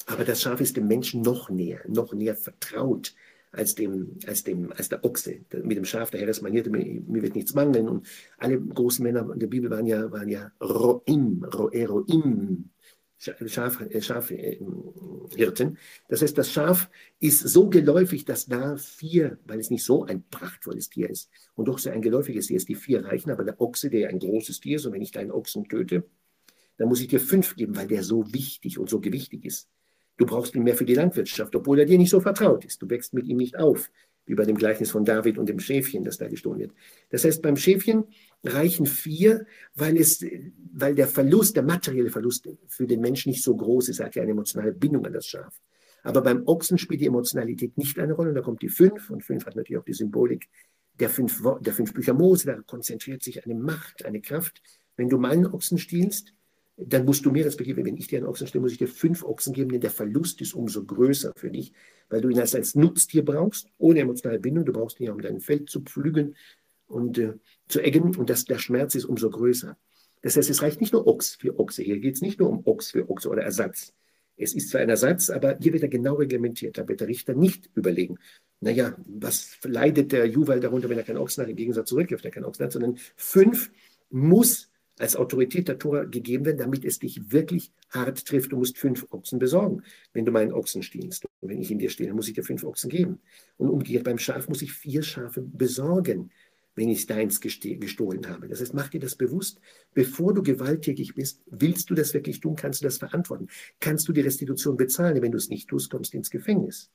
aber das Schaf ist dem Menschen noch näher, noch näher vertraut als, dem, als, dem, als der Ochse. Mit dem Schaf, der Herr ist manierte, mir, mir wird nichts mangeln. Und alle großen Männer in der Bibel waren ja, waren ja Roim, Roeroim. Schaf, äh, das heißt, das Schaf ist so geläufig, dass da vier, weil es nicht so ein prachtvolles Tier ist und doch so ein geläufiges Tier ist, die vier reichen, aber der Ochse, der ein großes Tier ist, und wenn ich deinen Ochsen töte, dann muss ich dir fünf geben, weil der so wichtig und so gewichtig ist. Du brauchst ihn mehr für die Landwirtschaft, obwohl er dir nicht so vertraut ist. Du wächst mit ihm nicht auf, wie bei dem Gleichnis von David und dem Schäfchen, das da gestohlen wird. Das heißt, beim Schäfchen reichen vier, weil, es, weil der Verlust, der materielle Verlust für den Menschen nicht so groß ist. Er hat ja eine emotionale Bindung an das Schaf. Aber beim Ochsen spielt die Emotionalität nicht eine Rolle. Und da kommt die fünf, und fünf hat natürlich auch die Symbolik der fünf, der fünf Bücher Mose. Da konzentriert sich eine Macht, eine Kraft. Wenn du meinen Ochsen stiehlst, dann musst du mir respektive, wenn ich dir einen Ochsen stelle, muss ich dir fünf Ochsen geben, denn der Verlust ist umso größer für dich, weil du ihn als, als Nutztier brauchst, ohne emotionale Bindung. Du brauchst ihn ja, um dein Feld zu pflügen und äh, zu eggen und das, der Schmerz ist umso größer. Das heißt, es reicht nicht nur Ochs für Ochse. Hier geht es nicht nur um Ochs für Ochse oder Ersatz. Es ist zwar ein Ersatz, aber hier wird er genau reglementiert. Da wird der Richter nicht überlegen, naja, was leidet der Juwel darunter, wenn er keinen Ochsen hat, im Gegensatz zurück, wenn er keinen Ochsen hat, sondern fünf muss als Autorität der Tora gegeben werden, damit es dich wirklich hart trifft. Du musst fünf Ochsen besorgen, wenn du meinen Ochsen stiehlst. Und wenn ich in dir stehle, muss ich dir fünf Ochsen geben. Und umgekehrt beim Schaf muss ich vier Schafe besorgen, wenn ich deins gestohlen habe. Das heißt, mach dir das bewusst. Bevor du gewalttätig bist, willst du das wirklich tun? Kannst du das verantworten? Kannst du die Restitution bezahlen? Wenn du es nicht tust, kommst du ins Gefängnis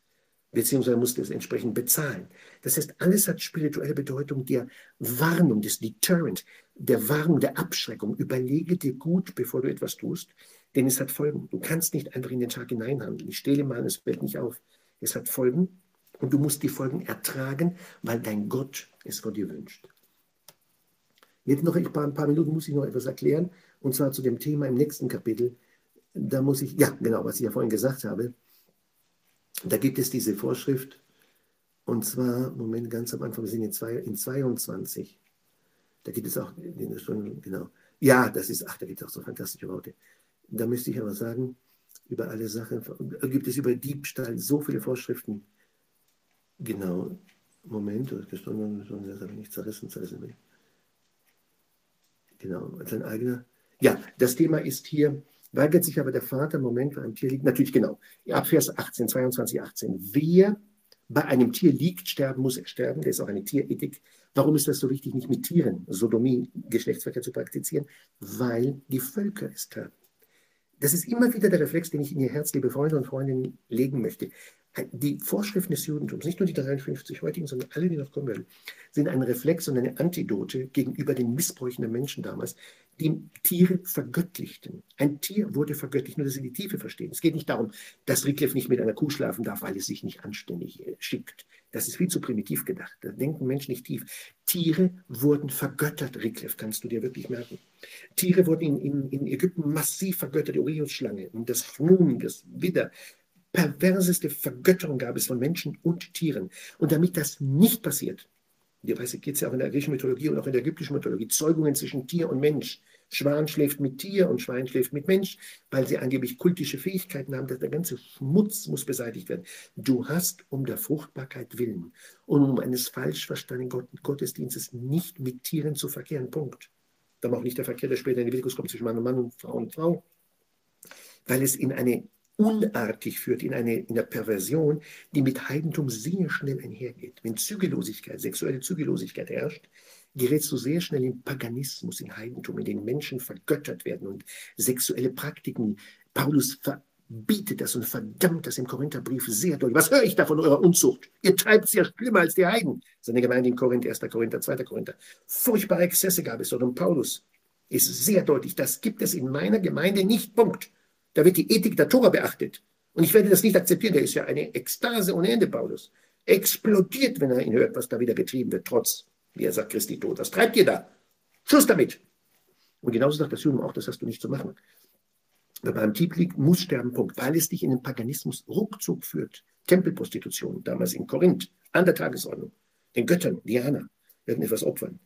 beziehungsweise musste es entsprechend bezahlen. Das heißt, alles hat spirituelle Bedeutung der Warnung, des Deterrent, der Warnung, der Abschreckung. Überlege dir gut, bevor du etwas tust, denn es hat Folgen. Du kannst nicht einfach in den Tag hineinhandeln. Ich stehle mal, es fällt nicht auf. Es hat Folgen und du musst die Folgen ertragen, weil dein Gott es von dir wünscht. Jetzt noch ein paar, ein paar Minuten muss ich noch etwas erklären, und zwar zu dem Thema im nächsten Kapitel. Da muss ich, ja, genau, was ich ja vorhin gesagt habe, da gibt es diese Vorschrift, und zwar, Moment, ganz am Anfang, wir sind in 22. Da gibt es auch, genau. Ja, das ist, ach, da gibt es auch so fantastische Worte. Da müsste ich aber sagen, über alle Sachen, gibt es über Diebstahl so viele Vorschriften. Genau. Moment, das habe ich nicht zerrissen, zerrissen. Genau, sein eigener. Ja, das Thema ist hier, Weigert sich aber der Vater, Moment, bei einem Tier liegt, natürlich genau, ab Vers 18, 22, 18. Wer bei einem Tier liegt, sterben muss er sterben. Das ist auch eine Tierethik. Warum ist das so wichtig, nicht mit Tieren Sodomie, Geschlechtsverkehr zu praktizieren? Weil die Völker es taten. Das ist immer wieder der Reflex, den ich in Ihr Herz, liebe Freunde und Freundinnen, legen möchte. Die Vorschriften des Judentums, nicht nur die 53 heutigen, sondern alle, die noch kommen werden, sind ein Reflex und eine Antidote gegenüber den Missbräuchen der Menschen damals, die Tiere vergöttlichten. Ein Tier wurde vergöttlicht, nur dass sie die Tiefe verstehen. Es geht nicht darum, dass Rickliff nicht mit einer Kuh schlafen darf, weil es sich nicht anständig äh, schickt. Das ist viel zu primitiv gedacht. Da denken Menschen nicht tief. Tiere wurden vergöttert, Rickliff, kannst du dir wirklich merken. Tiere wurden in, in, in Ägypten massiv vergöttert, die Orionsschlange und das Fnum, das Widder. Perverseste Vergötterung gab es von Menschen und Tieren. Und damit das nicht passiert, hier geht es ja auch in der griechischen Mythologie und auch in der ägyptischen Mythologie, Zeugungen zwischen Tier und Mensch. Schwan schläft mit Tier und Schwein schläft mit Mensch, weil sie angeblich kultische Fähigkeiten haben. Der ganze Schmutz muss beseitigt werden. Du hast um der Fruchtbarkeit willen und um eines falsch verstandenen Gottesdienstes nicht mit Tieren zu verkehren. Punkt. Dann auch nicht der Verkehr, der später in die Leviticus kommt zwischen Mann und Mann und Frau und Frau, weil es in eine unartig führt, in eine, in eine Perversion, die mit Heidentum sehr schnell einhergeht. Wenn Zügellosigkeit, sexuelle Zügellosigkeit herrscht, gerätst du sehr schnell in Paganismus, in Heidentum, in den Menschen vergöttert werden und sexuelle Praktiken. Paulus ver bietet das und verdammt das im Korintherbrief sehr deutlich. Was höre ich da von eurer Unzucht? Ihr treibt es ja schlimmer als die Heiden. Seine Gemeinde in Korinth, 1. Korinther, 2. Korinther. Furchtbare Exzesse gab es dort. Und Paulus ist sehr deutlich. Das gibt es in meiner Gemeinde nicht. Punkt. Da wird die Ethik der Tora beachtet. Und ich werde das nicht akzeptieren. Der ist ja eine Ekstase ohne Ende, Paulus. Explodiert, wenn er ihn hört, was da wieder getrieben wird, trotz, er sagt, Christi Tod. Was treibt ihr da? Schluss damit. Und genauso sagt das Judentum auch, das hast du nicht zu machen. Wer beim Tief liegt, muss sterben, Punkt, weil es dich in den Paganismus ruckzuck führt. Tempelprostitution, damals in Korinth, an der Tagesordnung. Den Göttern, Diana, irgendetwas opfern.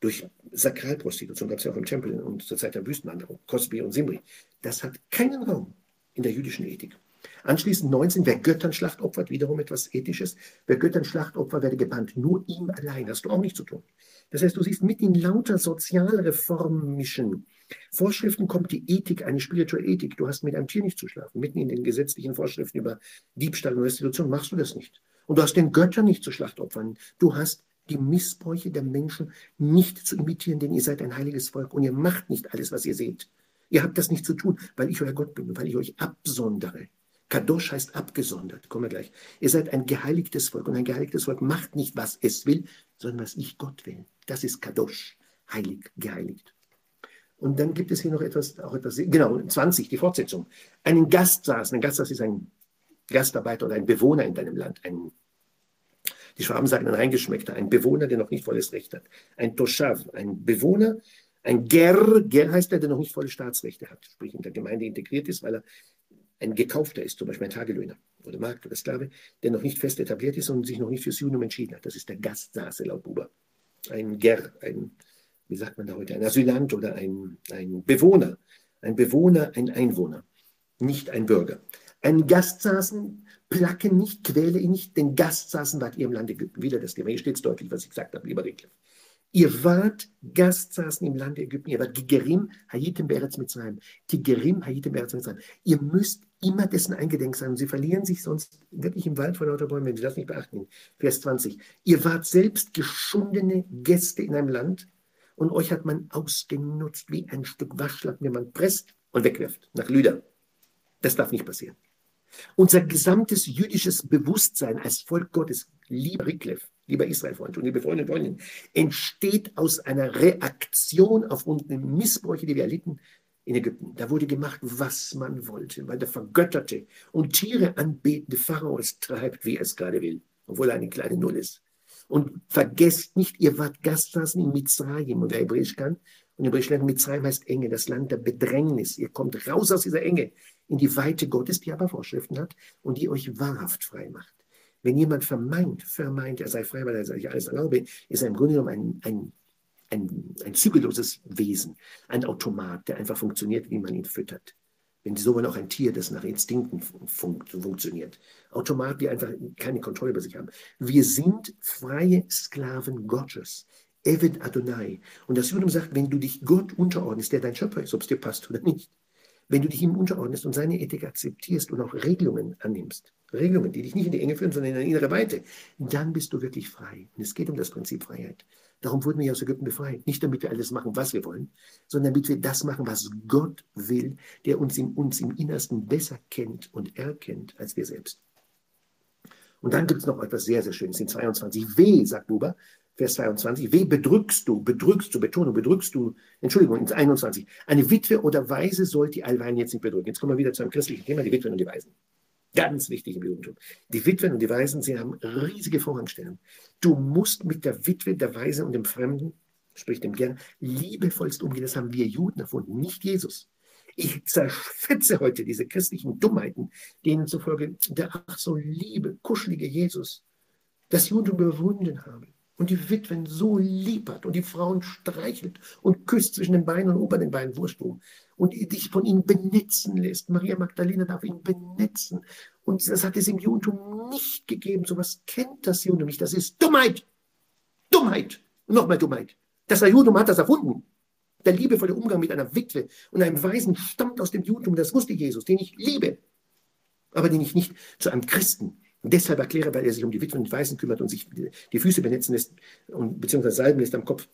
Durch Sakralprostitution gab es ja auch im Tempel und zur Zeit der Wüstenwanderung, Cosby und Simri. Das hat keinen Raum in der jüdischen Ethik. Anschließend 19, wer Göttern Schlacht opfert, wiederum etwas Ethisches. Wer Göttern Schlacht opfert, werde gebannt. Nur ihm allein, hast du auch nicht zu tun. Das heißt, du siehst mit in lauter sozialreformischen Vorschriften kommt die Ethik, eine spirituelle Ethik. Du hast mit einem Tier nicht zu schlafen. Mitten in den gesetzlichen Vorschriften über Diebstahl und Restitution machst du das nicht. Und du hast den Göttern nicht zu Schlachtopfern. Du hast die Missbräuche der Menschen nicht zu imitieren, denn ihr seid ein heiliges Volk und ihr macht nicht alles, was ihr seht. Ihr habt das nicht zu tun, weil ich euer Gott bin und weil ich euch absondere. Kadosh heißt abgesondert, kommen wir gleich. Ihr seid ein geheiligtes Volk und ein geheiligtes Volk macht nicht, was es will, sondern was ich Gott will. Das ist Kadosh, heilig, geheiligt. Und dann gibt es hier noch etwas, auch etwas, genau, 20, die Fortsetzung. Einen Gastsaß, ein Gastsaß ist ein Gastarbeiter oder ein Bewohner in deinem Land, ein, die Schwaben sagen ein Reingeschmeckter, ein Bewohner, der noch nicht volles Recht hat. Ein Toschav, ein Bewohner, ein Ger, Ger heißt der, der noch nicht volle Staatsrechte hat, sprich in der Gemeinde integriert ist, weil er ein Gekaufter ist, zum Beispiel ein Tagelöhner oder Markt oder Sklave, der noch nicht fest etabliert ist und sich noch nicht fürs Judenum entschieden hat. Das ist der Gastsase laut Buber. Ein Ger, ein wie sagt man da heute, ein Asylant oder ein, ein Bewohner. Ein Bewohner, ein Einwohner, nicht ein Bürger. Ein Gastsaßen, placke nicht, quäle ihn nicht, denn Gastsaßen wart ihr im Lande. Wieder das Thema, hier steht es deutlich, was ich gesagt habe, lieber Regler. Ihr wart Gastsaßen im Lande Ägypten. Ihr wart Gigerim, Hayitim Beretz Mitzrayim. Tigerim, Hayitim Beretz Mitzrayim. Ihr müsst immer dessen eingedenk sein. Und sie verlieren sich sonst wirklich im Wald vor lauter Bäumen, wenn sie das nicht beachten. Vers 20. Ihr wart selbst geschundene Gäste in einem Land, und euch hat man ausgenutzt wie ein Stück Waschlappen, den man presst und wegwirft nach Lüder. Das darf nicht passieren. Unser gesamtes jüdisches Bewusstsein als Volk Gottes, lieber Rickleff, lieber Israelfreund und liebe Freunde und Freundinnen, entsteht aus einer Reaktion auf unsere Missbräuche, die wir erlitten in Ägypten. Da wurde gemacht, was man wollte, weil der vergötterte und Tiere anbetende Pharao es treibt, wie er es gerade will, obwohl er eine kleine Null ist. Und vergesst nicht, ihr wart Gastfassen in Mitzrayim. Und wer Hebräisch kann, und Hebräisch lernt, Mitzrayim heißt Enge, das Land der Bedrängnis. Ihr kommt raus aus dieser Enge in die Weite Gottes, die aber Vorschriften hat und die euch wahrhaft frei macht. Wenn jemand vermeint, vermeint, er sei frei, weil er sich alles erlaube, ist er im Grunde genommen ein, ein, ein, ein zügelloses Wesen, ein Automat, der einfach funktioniert, wie man ihn füttert. Wenn so wollen, auch ein Tier, das nach Instinkten fun funktioniert. Automat, die einfach keine Kontrolle über sich haben. Wir sind freie Sklaven Gottes. Eved Adonai. Und das Judentum sagt, wenn du dich Gott unterordnest, der dein Schöpfer ist, ob es dir passt oder nicht, wenn du dich ihm unterordnest und seine Ethik akzeptierst und auch Regelungen annimmst, Regelungen, die dich nicht in die Enge führen, sondern in eine innere Weite, dann bist du wirklich frei. Und es geht um das Prinzip Freiheit. Darum wurden wir aus Ägypten befreit. Nicht damit wir alles machen, was wir wollen, sondern damit wir das machen, was Gott will, der uns in uns im Innersten besser kennt und erkennt als wir selbst. Und dann gibt es noch etwas sehr, sehr Schönes in 22. Weh, sagt Buber, Vers 22. Weh bedrückst du, bedrückst du, Betonung, bedrückst du, Entschuldigung, in 21. Eine Witwe oder Weise sollt die allweil jetzt nicht bedrücken. Jetzt kommen wir wieder zu einem christlichen Thema, die Witwen und die Weisen. Ganz wichtig im Judentum. Die Witwen und die Waisen, sie haben riesige Vorrangstellung. Du musst mit der Witwe, der Weise und dem Fremden, sprich dem Gern, liebevollst umgehen. Das haben wir Juden erfunden, nicht Jesus. Ich zerfetze heute diese christlichen Dummheiten, denen zufolge der ach so liebe, kuschelige Jesus das Judentum überwunden habe und die Witwen so lieb hat und die Frauen streichelt und küsst zwischen den Beinen und ober den Beinen, wo und dich von ihnen benetzen lässt. Maria Magdalena darf ihn benetzen. Und das hat es im Judentum nicht gegeben. So was kennt das Judentum nicht. Das ist Dummheit. Dummheit. Und nochmal Dummheit. Das Judentum hat das erfunden. Der liebevolle Umgang mit einer Witwe und einem Weisen stammt aus dem Judentum. Das wusste Jesus, den ich liebe, aber den ich nicht zu einem Christen und deshalb erkläre, weil er sich um die Witwen und Waisen kümmert und sich die Füße benetzen lässt und beziehungsweise salben lässt am Kopf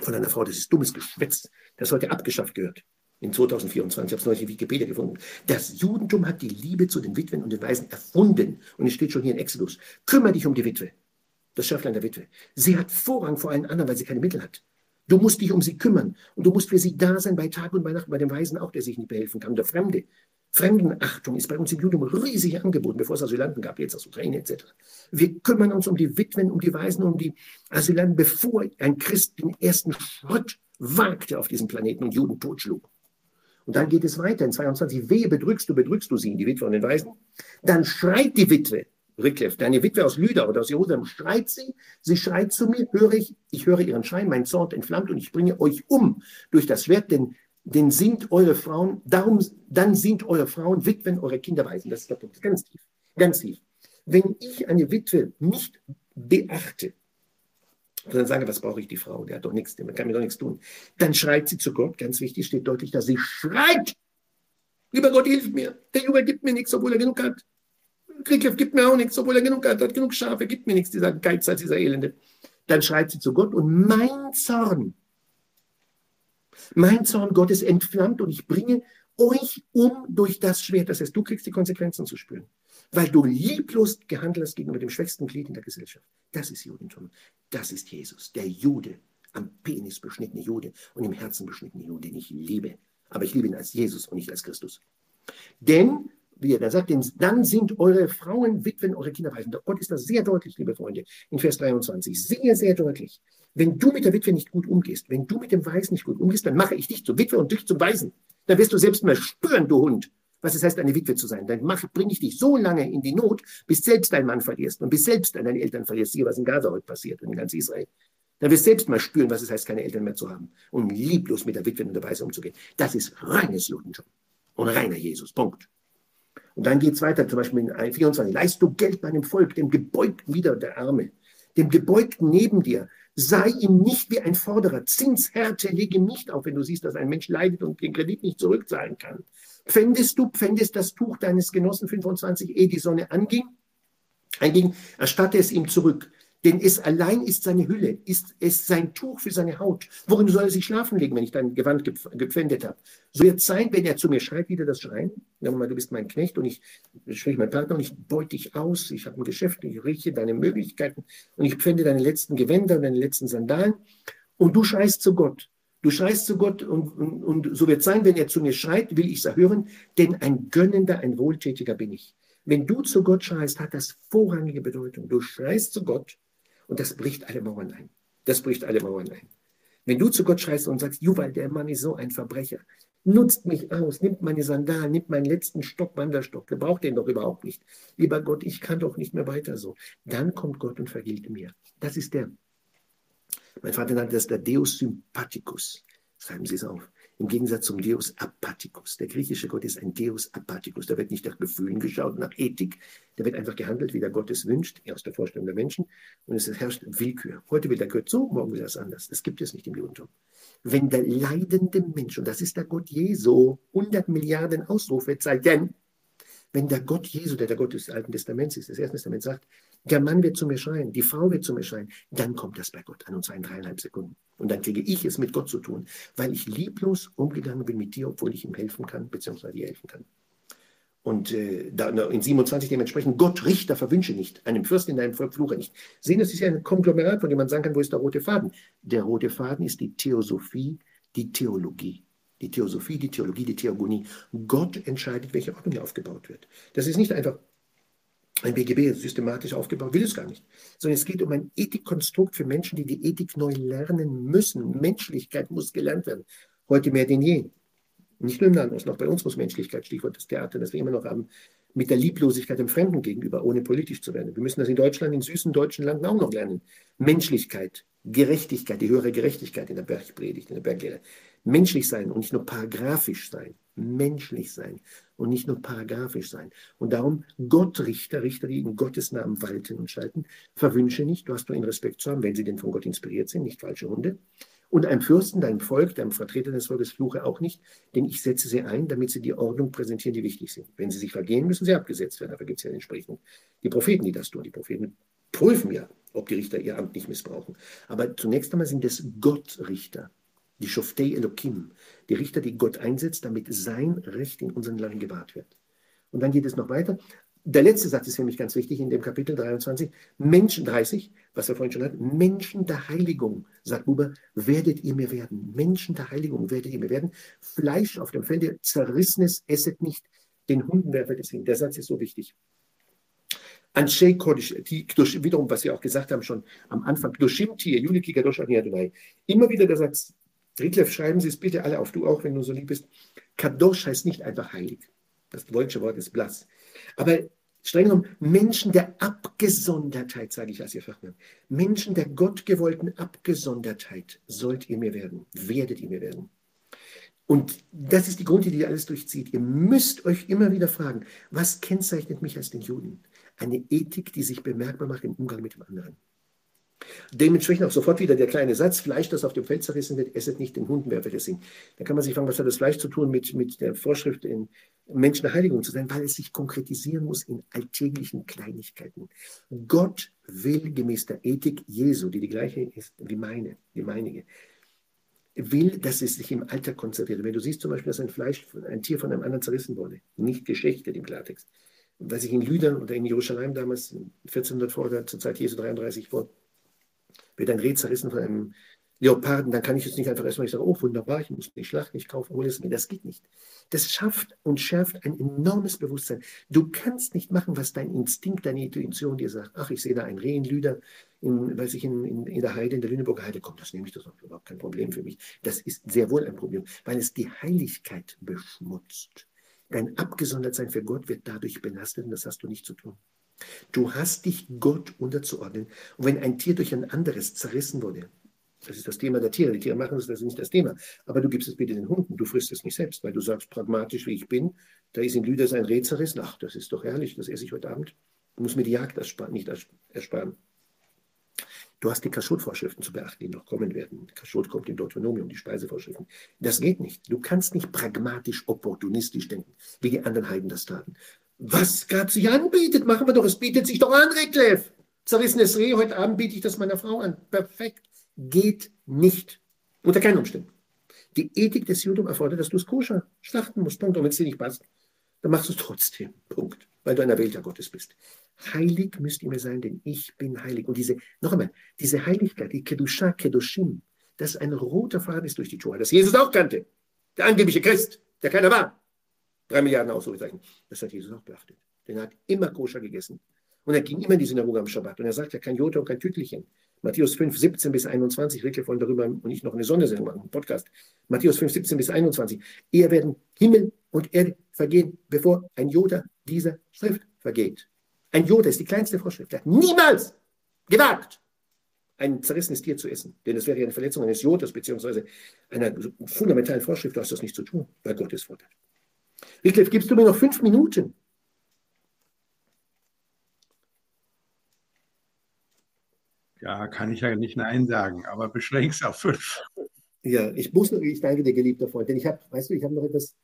von einer Frau. Das ist dummes Geschwätz. Das heute abgeschafft gehört. In 2024, ich habe es neulich in Wikipedia gefunden. Das Judentum hat die Liebe zu den Witwen und den Waisen erfunden. Und es steht schon hier in Exodus. Kümmere dich um die Witwe. Das Schäflein der Witwe. Sie hat Vorrang vor allen anderen, weil sie keine Mittel hat. Du musst dich um sie kümmern. Und du musst für sie da sein bei Tag und bei Nacht, bei dem Weisen auch, der sich nicht behelfen kann. Der Fremde. Fremdenachtung ist bei uns im Judentum riesig angeboten, bevor es Asylanten gab, jetzt aus Ukraine etc. Wir kümmern uns um die Witwen, um die Waisen, um die Asylanten, bevor ein Christ den ersten Schritt wagte auf diesem Planeten und Juden totschlug. Und dann geht es weiter in 22. Wehe bedrückst du, bedrückst du sie, die Witwe und den Weisen. Dann schreit die Witwe, Rickliff, deine Witwe aus Lüder oder aus Jerusalem, schreit sie, sie schreit zu mir, höre ich, ich höre ihren Schrei, mein Zorn entflammt und ich bringe euch um durch das Schwert, denn, denn sind eure Frauen, darum, dann sind eure Frauen Witwen, eure Kinder Waisen. Das ist der Punkt, ganz tief, ganz tief. Wenn ich eine Witwe nicht beachte, und dann sage, was brauche ich die Frau? Der hat doch nichts, der kann mir doch nichts tun. Dann schreit sie zu Gott, ganz wichtig, steht deutlich da, sie schreit. Lieber Gott, hilf mir. Der Junge gibt mir nichts, obwohl er genug hat. Krieghoff gibt mir auch nichts, obwohl er genug hat, hat genug Schafe, gibt mir nichts, dieser Geiz als dieser Elende. Dann schreit sie zu Gott und mein Zorn, mein Zorn Gottes entflammt und ich bringe euch um durch das Schwert. Das heißt, du kriegst die Konsequenzen zu spüren, weil du lieblos gehandelt hast gegenüber dem schwächsten Glied in der Gesellschaft. Das ist Judentum. Das ist Jesus, der Jude, am Penis beschnittene Jude und im Herzen beschnittene Jude, den ich liebe. Aber ich liebe ihn als Jesus und nicht als Christus. Denn, wie er da sagt, dann sind eure Frauen Witwen, eure Kinder Waisen. Gott ist das sehr deutlich, liebe Freunde, in Vers 23. Sehr, sehr deutlich. Wenn du mit der Witwe nicht gut umgehst, wenn du mit dem Weisen nicht gut umgehst, dann mache ich dich zur Witwe und dich zum Weisen dann wirst du selbst mal spüren, du Hund, was es heißt, eine Witwe zu sein. Dann bringe ich dich so lange in die Not, bis selbst dein Mann verlierst und bis selbst deine Eltern verlierst. Siehe, was in Gaza heute passiert und in ganz Israel. Dann wirst du selbst mal spüren, was es heißt, keine Eltern mehr zu haben und lieblos mit der Witwe und der Weise umzugehen. Das ist reines Judentum und reiner Jesus. Punkt. Und dann geht es weiter, zum Beispiel in 24. Leist du Geld meinem Volk, dem Gebeugten wieder der Arme, dem Gebeugten neben dir, sei ihm nicht wie ein Forderer. Zinshärte lege nicht auf, wenn du siehst, dass ein Mensch leidet und den Kredit nicht zurückzahlen kann. Pfändest du, pfändest das Tuch deines Genossen 25, ehe die Sonne anging, einging, erstatte es ihm zurück. Denn es allein ist seine Hülle, ist es sein Tuch für seine Haut. Worin soll er sich schlafen legen, wenn ich dein Gewand gepfändet habe? So wird es sein, wenn er zu mir schreit, wieder das Schreien. Wir mal, du bist mein Knecht und ich, sprich mein Partner und ich beute dich aus. Ich habe ein Geschäft, ich rieche deine Möglichkeiten und ich pfände deine letzten Gewänder und deine letzten Sandalen. Und du schreist zu Gott. Du schreist zu Gott und, und, und so wird es sein, wenn er zu mir schreit, will ich es erhören, denn ein gönnender, ein wohltätiger bin ich. Wenn du zu Gott schreist, hat das vorrangige Bedeutung. Du schreist zu Gott und das bricht alle Mauern ein. Das bricht alle Mauern ein. Wenn du zu Gott schreist und sagst, Juwal, der Mann ist so ein Verbrecher, nutzt mich aus, nimmt meine Sandalen, nimmt meinen letzten Stock, Wanderstock, gebraucht den doch überhaupt nicht. Lieber Gott, ich kann doch nicht mehr weiter so. Dann kommt Gott und vergilt mir. Das ist der, mein Vater nannte das der Deus Sympathicus. Schreiben Sie es auf. Im Gegensatz zum Deus Apathicus. Der griechische Gott ist ein Deus Apathicus. Da wird nicht nach Gefühlen geschaut, nach Ethik. Da wird einfach gehandelt, wie der Gott es wünscht, aus der Vorstellung der Menschen. Und es herrscht Willkür. Heute will der Gott so, morgen will er es anders. Das gibt es nicht im Judentum. Wenn der leidende Mensch, und das ist der Gott Jesu, 100 Milliarden Ausrufezeichen, wenn der Gott Jesu, der der Gott des Alten Testaments ist, des Ersten Testaments sagt, der Mann wird zu mir schreien, die Frau wird zu mir schreien, dann kommt das bei Gott an, und zwar in dreieinhalb Sekunden. Und dann kriege ich es mit Gott zu tun, weil ich lieblos umgegangen bin mit dir, obwohl ich ihm helfen kann, beziehungsweise dir helfen kann. Und äh, da, in 27 dementsprechend, Gott Richter verwünsche nicht, einem Fürsten in deinem Volk fluche nicht. Sehen, das ist ja ein Konglomerat, von dem man sagen kann, wo ist der rote Faden? Der rote Faden ist die Theosophie, die Theologie. Die Theosophie, die Theologie, die Theogonie. Gott entscheidet, welche Ordnung hier aufgebaut wird. Das ist nicht einfach ein BGB systematisch aufgebaut, will es gar nicht, sondern es geht um ein Ethikkonstrukt für Menschen, die die Ethik neu lernen müssen. Menschlichkeit muss gelernt werden, heute mehr denn je. Nicht nur im Land, noch bei uns muss Menschlichkeit, Stichwort das Theater, das wir immer noch haben, mit der Lieblosigkeit dem Fremden gegenüber, ohne politisch zu werden. Wir müssen das in Deutschland, in süßen deutschen Landen auch noch lernen. Menschlichkeit, Gerechtigkeit, die höhere Gerechtigkeit in der Bergpredigt, in der Berglehre. Menschlich sein und nicht nur paragraphisch sein. Menschlich sein und nicht nur paragraphisch sein. Und darum Gott Richter, die in Gottes Namen walten und schalten, verwünsche nicht, du hast nur in Respekt zu haben, wenn sie denn von Gott inspiriert sind, nicht falsche Hunde. Und einem Fürsten, deinem Volk, deinem Vertreter des Volkes fluche auch nicht, denn ich setze sie ein, damit sie die Ordnung präsentieren, die wichtig sind. Wenn sie sich vergehen, müssen sie abgesetzt werden. Dafür gibt es ja entsprechend die Propheten, die das tun. Die Propheten prüfen ja, ob die Richter ihr Amt nicht missbrauchen. Aber zunächst einmal sind es Gottrichter. Die Shoftei Elohim, die Richter, die Gott einsetzt, damit sein Recht in unseren Land gewahrt wird. Und dann geht es noch weiter. Der letzte Satz ist für mich ganz wichtig in dem Kapitel 23. Menschen 30, was wir vorhin schon hatten. Menschen der Heiligung, sagt Buber, werdet ihr mir werden. Menschen der Heiligung werdet ihr mir werden. Fleisch auf dem Felde, zerrissenes, esset nicht, den Hunden werfet es hin. Der Satz ist so wichtig. Anshei Kodesh, wiederum, was wir auch gesagt haben schon am Anfang, Doshim Tier, Juliki Kadosh Adonai. Immer wieder der Satz, Ritlef, schreiben Sie es bitte alle auf, du auch, wenn du so lieb bist. Kadosh heißt nicht einfach heilig. Das deutsche Wort ist blass. Aber streng genommen, Menschen der Abgesondertheit, sage ich als Ihr Fachmann. Menschen der gottgewollten Abgesondertheit sollt ihr mir werden, werdet ihr mir werden. Und das ist die Grundidee, die alles durchzieht. Ihr müsst euch immer wieder fragen, was kennzeichnet mich als den Juden? Eine Ethik, die sich bemerkbar macht im Umgang mit dem anderen. Dementsprechend auch sofort wieder der kleine Satz, Fleisch, das auf dem Feld zerrissen wird, esset nicht den Hunden, wer wird es singen. Da kann man sich fragen, was hat das Fleisch zu tun mit, mit der Vorschrift, in Menschen der Heiligung zu sein, weil es sich konkretisieren muss in alltäglichen Kleinigkeiten. Gott will gemäß der Ethik Jesu, die die gleiche ist wie meine, die meinige, will, dass es sich im Alter konserviert. Wenn du siehst zum Beispiel, dass ein Fleisch, ein Tier von einem anderen zerrissen wurde, nicht geschächtet im Klartext, was ich in Lüdern oder in Jerusalem damals 1400 vor zur Zeit Jesu 33 vor, wird ein Reh zerrissen von einem Leoparden, dann kann ich jetzt nicht einfach erstmal sagen, oh wunderbar, ich muss nicht schlachten, ich kaufe, hole es mir. Das geht nicht. Das schafft und schärft ein enormes Bewusstsein. Du kannst nicht machen, was dein Instinkt, deine Intuition dir sagt. Ach, ich sehe da ein Reh in Lüder, in, weiß ich, in, in, in der Heide, in der Lüneburger Heide, komm, das nehme ich, das ist überhaupt kein Problem für mich. Das ist sehr wohl ein Problem, weil es die Heiligkeit beschmutzt. Dein Abgesondertsein für Gott wird dadurch belastet und das hast du nicht zu tun. Du hast dich Gott unterzuordnen. Und wenn ein Tier durch ein anderes zerrissen wurde, das ist das Thema der Tiere. Die Tiere machen das, das ist nicht das Thema. Aber du gibst es bitte den Hunden. Du frisst es nicht selbst, weil du sagst, pragmatisch wie ich bin, da ist in Lüder sein Reh zerrissen. Ach, das ist doch herrlich, das esse ich heute Abend. Du musst mir die Jagd nicht ersparen. Du hast die Kaschot-Vorschriften zu beachten, die noch kommen werden. Kaschot kommt im Deuteronomium, die Speisevorschriften. Das geht nicht. Du kannst nicht pragmatisch, opportunistisch denken, wie die anderen Heiden das taten. Was Gott sich anbietet, machen wir doch. Es bietet sich doch an, Reklev. Zerrissenes Reh, heute Abend biete ich das meiner Frau an. Perfekt. Geht nicht. Unter keinen Umständen. Die Ethik des Judentum erfordert, dass du es koscher schlachten musst. Punkt. Und wenn es dir nicht passt, dann machst du es trotzdem. Punkt. Weil du ein Erwählter Gottes bist. Heilig müsst ihr mir sein, denn ich bin heilig. Und diese, noch einmal, diese Heiligkeit, die Kedusha, Kedushim, das ein roter Faden ist durch die Tora, das Jesus auch kannte. Der angebliche Christ, der keiner war. Drei Milliarden Ausrufezeichen. Das hat Jesus auch beachtet. Denn er hat immer koscher gegessen. Und er ging immer in die Synagoge am Schabbat. Und er sagt ja kein Jota und kein Tütlichen. Matthäus 5, 17 bis 21. Wirklich wollen darüber und nicht noch eine Sondersendung machen, einen Podcast. Matthäus 5, 17 bis 21. Eher werden Himmel und Erde vergehen, bevor ein Jota dieser Schrift vergeht. Ein Jota ist die kleinste Vorschrift. Er hat niemals gewagt, ein zerrissenes Tier zu essen. Denn es wäre ja eine Verletzung eines Jotas beziehungsweise einer fundamentalen Vorschrift. Du hast das nicht zu tun, weil Gott es fordert. Wycliffe, gibst du mir noch fünf Minuten? Ja, kann ich ja nicht Nein sagen, aber beschränkst auf fünf. Ja, ich muss noch, ich danke dir, geliebter Freund, denn ich habe, weißt du, ich habe noch etwas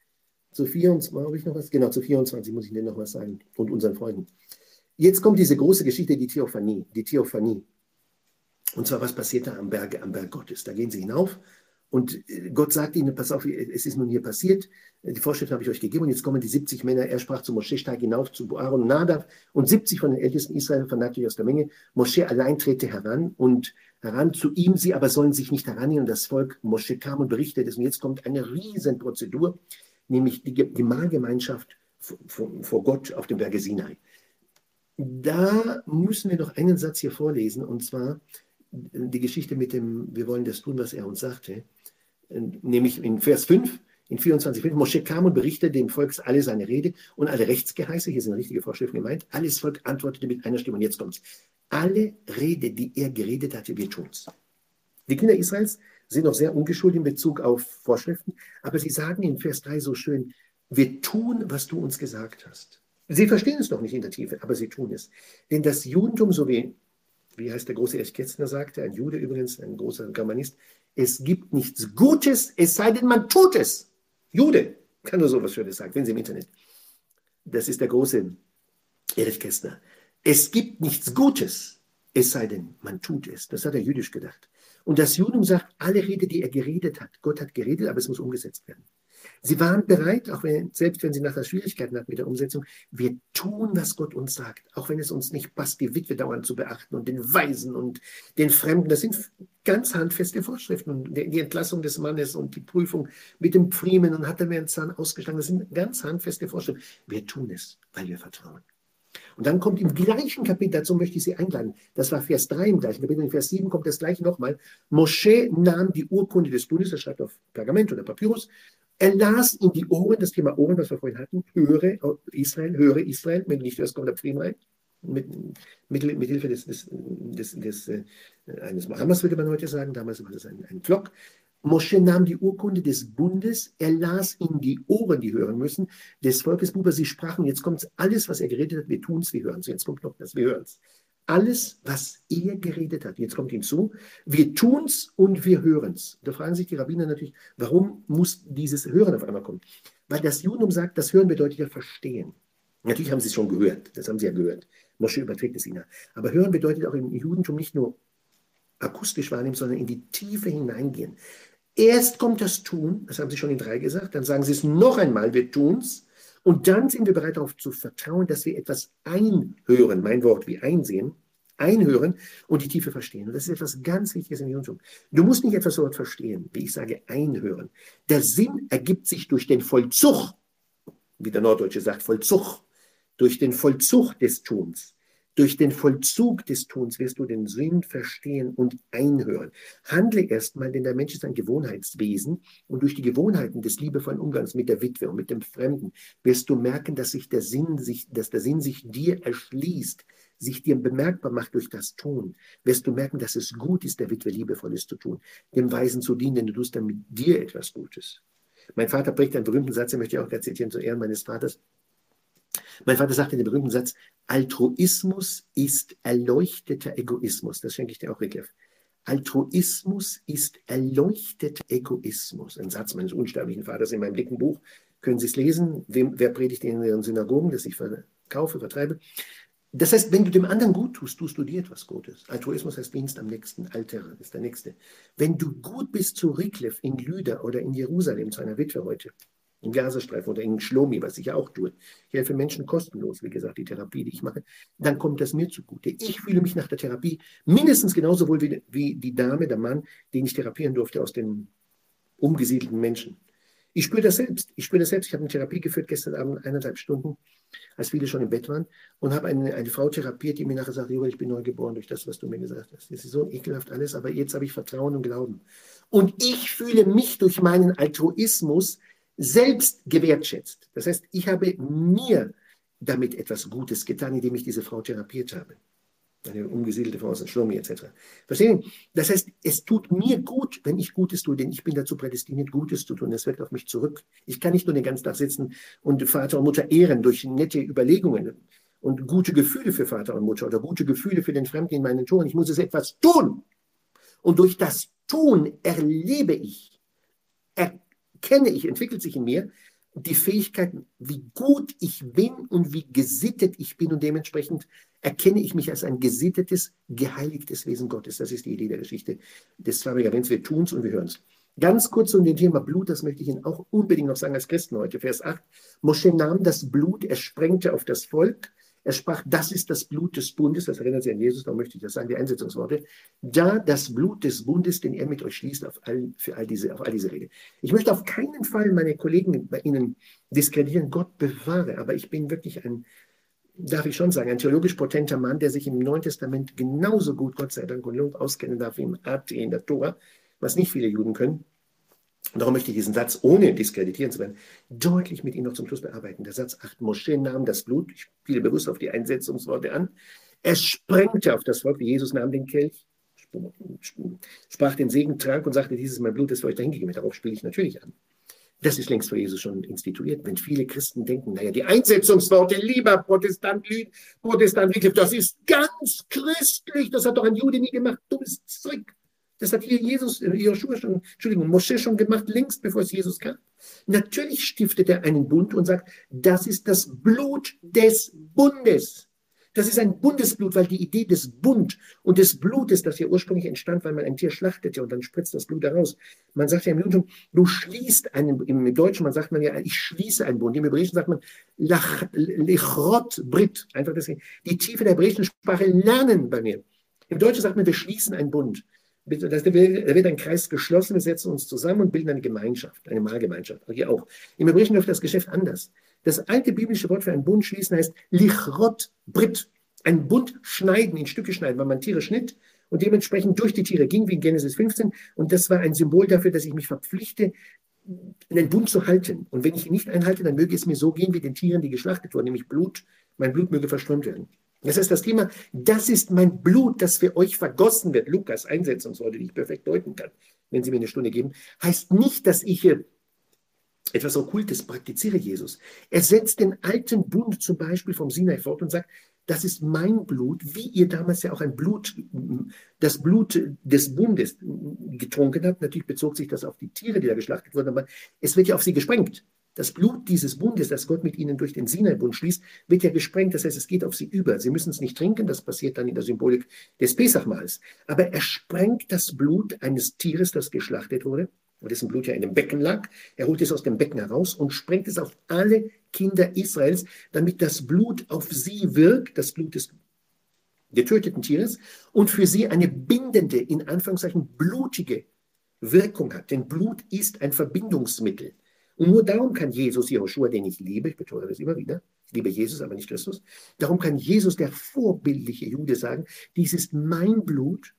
zu 24, habe ich noch was? Genau, zu 24 muss ich dir noch was sagen und unseren Freunden. Jetzt kommt diese große Geschichte, die Theophanie, die Theophanie. Und zwar, was passiert da am Berg, am Berg Gottes? Da gehen sie hinauf und äh, Gott sagt ihnen, pass auf, es ist nun hier passiert, die Vorschrift habe ich euch gegeben und jetzt kommen die 70 Männer. Er sprach zu Moschee, steig hinauf zu Aaron und Nadav und 70 von den Ältesten Israel vernagte aus der Menge. Moschee allein trete heran und heran zu ihm, sie aber sollen sich nicht herannehmen. Und das Volk Moschee kam und berichtet es. Und jetzt kommt eine Riesenprozedur, nämlich die Gemahlgemeinschaft vor Gott auf dem Berge Sinai. Da müssen wir noch einen Satz hier vorlesen, und zwar die Geschichte mit dem, wir wollen das tun, was er uns sagte nämlich in Vers 5, in 24, Mosche kam und berichtete dem Volk alle seine Rede und alle Rechtsgeheiße, hier sind richtige Vorschriften gemeint, alles Volk antwortete mit einer Stimme. Und jetzt kommt's. Alle Rede, die er geredet hatte, wir tun's. Die Kinder Israels sind noch sehr ungeschult in Bezug auf Vorschriften, aber sie sagen in Vers 3 so schön, wir tun, was du uns gesagt hast. Sie verstehen es noch nicht in der Tiefe, aber sie tun es. Denn das Judentum, so wie, wie heißt der große Erich Kätzner sagte, ein Jude übrigens, ein großer Germanist, es gibt nichts Gutes, es sei denn, man tut es. Jude kann nur sowas Schönes sagen, wenn Sie im Internet. Das ist der große Erich Kästner. Es gibt nichts Gutes, es sei denn, man tut es. Das hat er jüdisch gedacht. Und das Judentum sagt, alle Rede, die er geredet hat, Gott hat geredet, aber es muss umgesetzt werden. Sie waren bereit, auch wenn, selbst wenn sie nachher Schwierigkeiten hatten mit der Umsetzung, wir tun, was Gott uns sagt, auch wenn es uns nicht passt, die Witwe dauernd zu beachten und den Weisen und den Fremden. Das sind ganz handfeste Vorschriften. Und die Entlassung des Mannes und die Prüfung mit dem Priemen und hat er mir einen Zahn ausgeschlagen. Das sind ganz handfeste Vorschriften. Wir tun es, weil wir vertrauen. Und dann kommt im gleichen Kapitel, dazu möchte ich Sie einladen, das war Vers 3 im gleichen Kapitel, in Vers 7 kommt das gleiche nochmal. Moschee nahm die Urkunde des Bundes, das schreibt auf Pergament oder Papyrus, er las in die Ohren, das Thema Ohren, was wir vorhin hatten, höre Israel, höre Israel, wenn du nicht hörst, kommt der Frieden rein. Mit, mit, mit Hilfe des, des, des, des äh, eines Mohammeds, würde man heute sagen, damals war das ein, ein Flock. Mosche nahm die Urkunde des Bundes, er las in die Ohren, die hören müssen, des Volkes Buber, sie sprachen, jetzt kommt alles, was er geredet hat, wir tun es, wir hören es, jetzt kommt noch das, wir hören es. Alles, was er geredet hat, jetzt kommt hinzu, wir tun es und wir hören es. Da fragen sich die Rabbiner natürlich, warum muss dieses Hören auf einmal kommen? Weil das Judentum sagt, das Hören bedeutet ja verstehen. Natürlich haben sie es schon gehört, das haben sie ja gehört. Mosche überträgt es ihnen. Aber Hören bedeutet auch im Judentum nicht nur akustisch wahrnehmen, sondern in die Tiefe hineingehen. Erst kommt das Tun, das haben Sie schon in drei gesagt, dann sagen Sie es noch einmal, wir tun es. Und dann sind wir bereit darauf zu vertrauen, dass wir etwas einhören, mein Wort wie einsehen, einhören und die Tiefe verstehen. Und das ist etwas ganz Wichtiges im Judentum. Du musst nicht etwas dort verstehen, wie ich sage, einhören. Der Sinn ergibt sich durch den Vollzug, wie der Norddeutsche sagt, Vollzug, durch den Vollzug des Tuns. Durch den Vollzug des Tuns wirst du den Sinn verstehen und einhören. Handle erstmal, denn der Mensch ist ein Gewohnheitswesen und durch die Gewohnheiten des liebevollen Umgangs mit der Witwe und mit dem Fremden wirst du merken, dass sich der Sinn sich, dass der Sinn sich dir erschließt, sich dir bemerkbar macht durch das Tun, wirst du merken, dass es gut ist, der Witwe liebevolles zu tun, dem Weisen zu dienen, denn du tust dann mit dir etwas Gutes. Mein Vater prägt einen berühmten Satz, den möchte ich auch zitieren zu Ehren meines Vaters. Mein Vater sagte den berühmten Satz, Altruismus ist erleuchteter Egoismus. Das schenke ich dir auch, Rickleff. Altruismus ist erleuchteter Egoismus. Ein Satz meines unsterblichen Vaters in meinem dicken Buch. Können Sie es lesen? Wem, wer predigt in Ihren Synagogen, das ich verkaufe, vertreibe? Das heißt, wenn du dem anderen gut tust, tust du dir etwas Gutes. Altruismus heißt Dienst am Nächsten. Alter ist der Nächste. Wenn du gut bist zu Rickleff in Lüder oder in Jerusalem, zu einer Witwe heute, im Gazastreifen oder in Schlomi, was ich ja auch tue. Ich helfe Menschen kostenlos, wie gesagt, die Therapie, die ich mache. Dann kommt das mir zugute. Ich fühle mich nach der Therapie mindestens genauso wohl wie, wie die Dame, der Mann, den ich therapieren durfte aus den umgesiedelten Menschen. Ich spüre das selbst. Ich spüre das selbst. Ich habe eine Therapie geführt gestern Abend, eineinhalb Stunden, als viele schon im Bett waren, und habe eine, eine Frau therapiert, die mir nachher sagt, ich bin neu geboren durch das, was du mir gesagt hast. Das ist so ekelhaft alles, aber jetzt habe ich Vertrauen und Glauben. Und ich fühle mich durch meinen Altruismus selbst gewertschätzt. Das heißt, ich habe mir damit etwas Gutes getan, indem ich diese Frau therapiert habe. Eine umgesiedelte Frau aus dem Schlummi etc. Verstehen? Das heißt, es tut mir gut, wenn ich Gutes tue, denn ich bin dazu prädestiniert, Gutes zu tun. Das wirkt auf mich zurück. Ich kann nicht nur den ganzen Tag sitzen und Vater und Mutter ehren durch nette Überlegungen und gute Gefühle für Vater und Mutter oder gute Gefühle für den Fremden in meinen Toren. Ich muss es etwas tun. Und durch das Tun erlebe ich, er kenne ich, entwickelt sich in mir die Fähigkeit, wie gut ich bin und wie gesittet ich bin und dementsprechend erkenne ich mich als ein gesittetes, geheiligtes Wesen Gottes. Das ist die Idee der Geschichte des Zweibrüder Wir tun es und wir hören es. Ganz kurz um den Thema Blut, das möchte ich Ihnen auch unbedingt noch sagen als Christen heute. Vers 8. Mosche nahm das Blut, er sprengte auf das Volk er sprach, das ist das Blut des Bundes, das erinnert sich an Jesus, darum möchte ich das sagen, die Einsetzungsworte. Da das Blut des Bundes, den er mit euch schließt, auf all, für all diese, auf all diese Rede. Ich möchte auf keinen Fall meine Kollegen bei Ihnen diskreditieren, Gott bewahre, aber ich bin wirklich ein, darf ich schon sagen, ein theologisch potenter Mann, der sich im Neuen Testament genauso gut, Gott sei Dank und Lob, auskennen darf wie im AT, in der Tora, was nicht viele Juden können. Und darum möchte ich diesen Satz, ohne diskreditieren zu werden, deutlich mit Ihnen noch zum Schluss bearbeiten. Der Satz 8, Moschee nahm das Blut, ich spiele bewusst auf die Einsetzungsworte an, er sprengte auf das Volk, Jesus nahm den Kelch, sprach den Segen, trank und sagte, dieses ist mein Blut, das für euch dahingegeben wird. Darauf spiele ich natürlich an. Das ist längst vor Jesus schon instituiert. Wenn viele Christen denken, naja, die Einsetzungsworte, lieber Protestant, Protestant, das ist ganz christlich, das hat doch ein Jude nie gemacht, dummes Zeug. Das hat hier Jesus, äh, Joshua schon, Entschuldigung, Moschee schon gemacht, längst bevor es Jesus kam. Natürlich stiftet er einen Bund und sagt, das ist das Blut des Bundes. Das ist ein Bundesblut, weil die Idee des Bund und des Blutes, das ja ursprünglich entstand, weil man ein Tier schlachtete und dann spritzt das Blut heraus. Man sagt ja im Judentum, du schließt einen, im Deutschen, man sagt man ja, ich schließe einen Bund. Im Hebräischen sagt man, lechrot brit. Einfach deswegen, die Tiefe der hebräischen Sprache lernen bei mir. Im Deutschen sagt man, wir schließen einen Bund. Da wird ein Kreis geschlossen, wir setzen uns zusammen und bilden eine Gemeinschaft, eine Mahlgemeinschaft. Hier auch. Im Hebräischen läuft das Geschäft anders. Das alte biblische Wort für einen Bund schließen heißt Lichrot Brit. Ein Bund schneiden, in Stücke schneiden, weil man Tiere schnitt und dementsprechend durch die Tiere ging, wie in Genesis 15. Und das war ein Symbol dafür, dass ich mich verpflichte, einen Bund zu halten. Und wenn ich ihn nicht einhalte, dann möge es mir so gehen wie den Tieren, die geschlachtet wurden, nämlich Blut. Mein Blut möge verströmt werden. Das heißt, das Thema, das ist mein Blut, das für euch vergossen wird, Lukas Einsetzungsworte, die ich perfekt deuten kann, wenn Sie mir eine Stunde geben, heißt nicht, dass ich etwas Okkultes praktiziere Jesus. Er setzt den alten Bund zum Beispiel vom Sinai fort und sagt, das ist mein Blut, wie ihr damals ja auch ein Blut, das Blut des Bundes getrunken habt. Natürlich bezog sich das auf die Tiere, die da geschlachtet wurden, aber es wird ja auf sie gesprengt. Das Blut dieses Bundes, das Gott mit ihnen durch den Sinai-Bund schließt, wird ja gesprengt. Das heißt, es geht auf sie über. Sie müssen es nicht trinken. Das passiert dann in der Symbolik des Pesachmahls. Aber er sprengt das Blut eines Tieres, das geschlachtet wurde und dessen Blut ja in dem Becken lag. Er holt es aus dem Becken heraus und sprengt es auf alle Kinder Israels, damit das Blut auf sie wirkt, das Blut des getöteten Tieres, und für sie eine bindende, in Anführungszeichen blutige Wirkung hat. Denn Blut ist ein Verbindungsmittel. Und nur darum kann Jesus, Jehoshua, den ich liebe, ich betone das immer wieder, ich liebe Jesus, aber nicht Christus, darum kann Jesus, der vorbildliche Jude, sagen, dies ist mein Blut,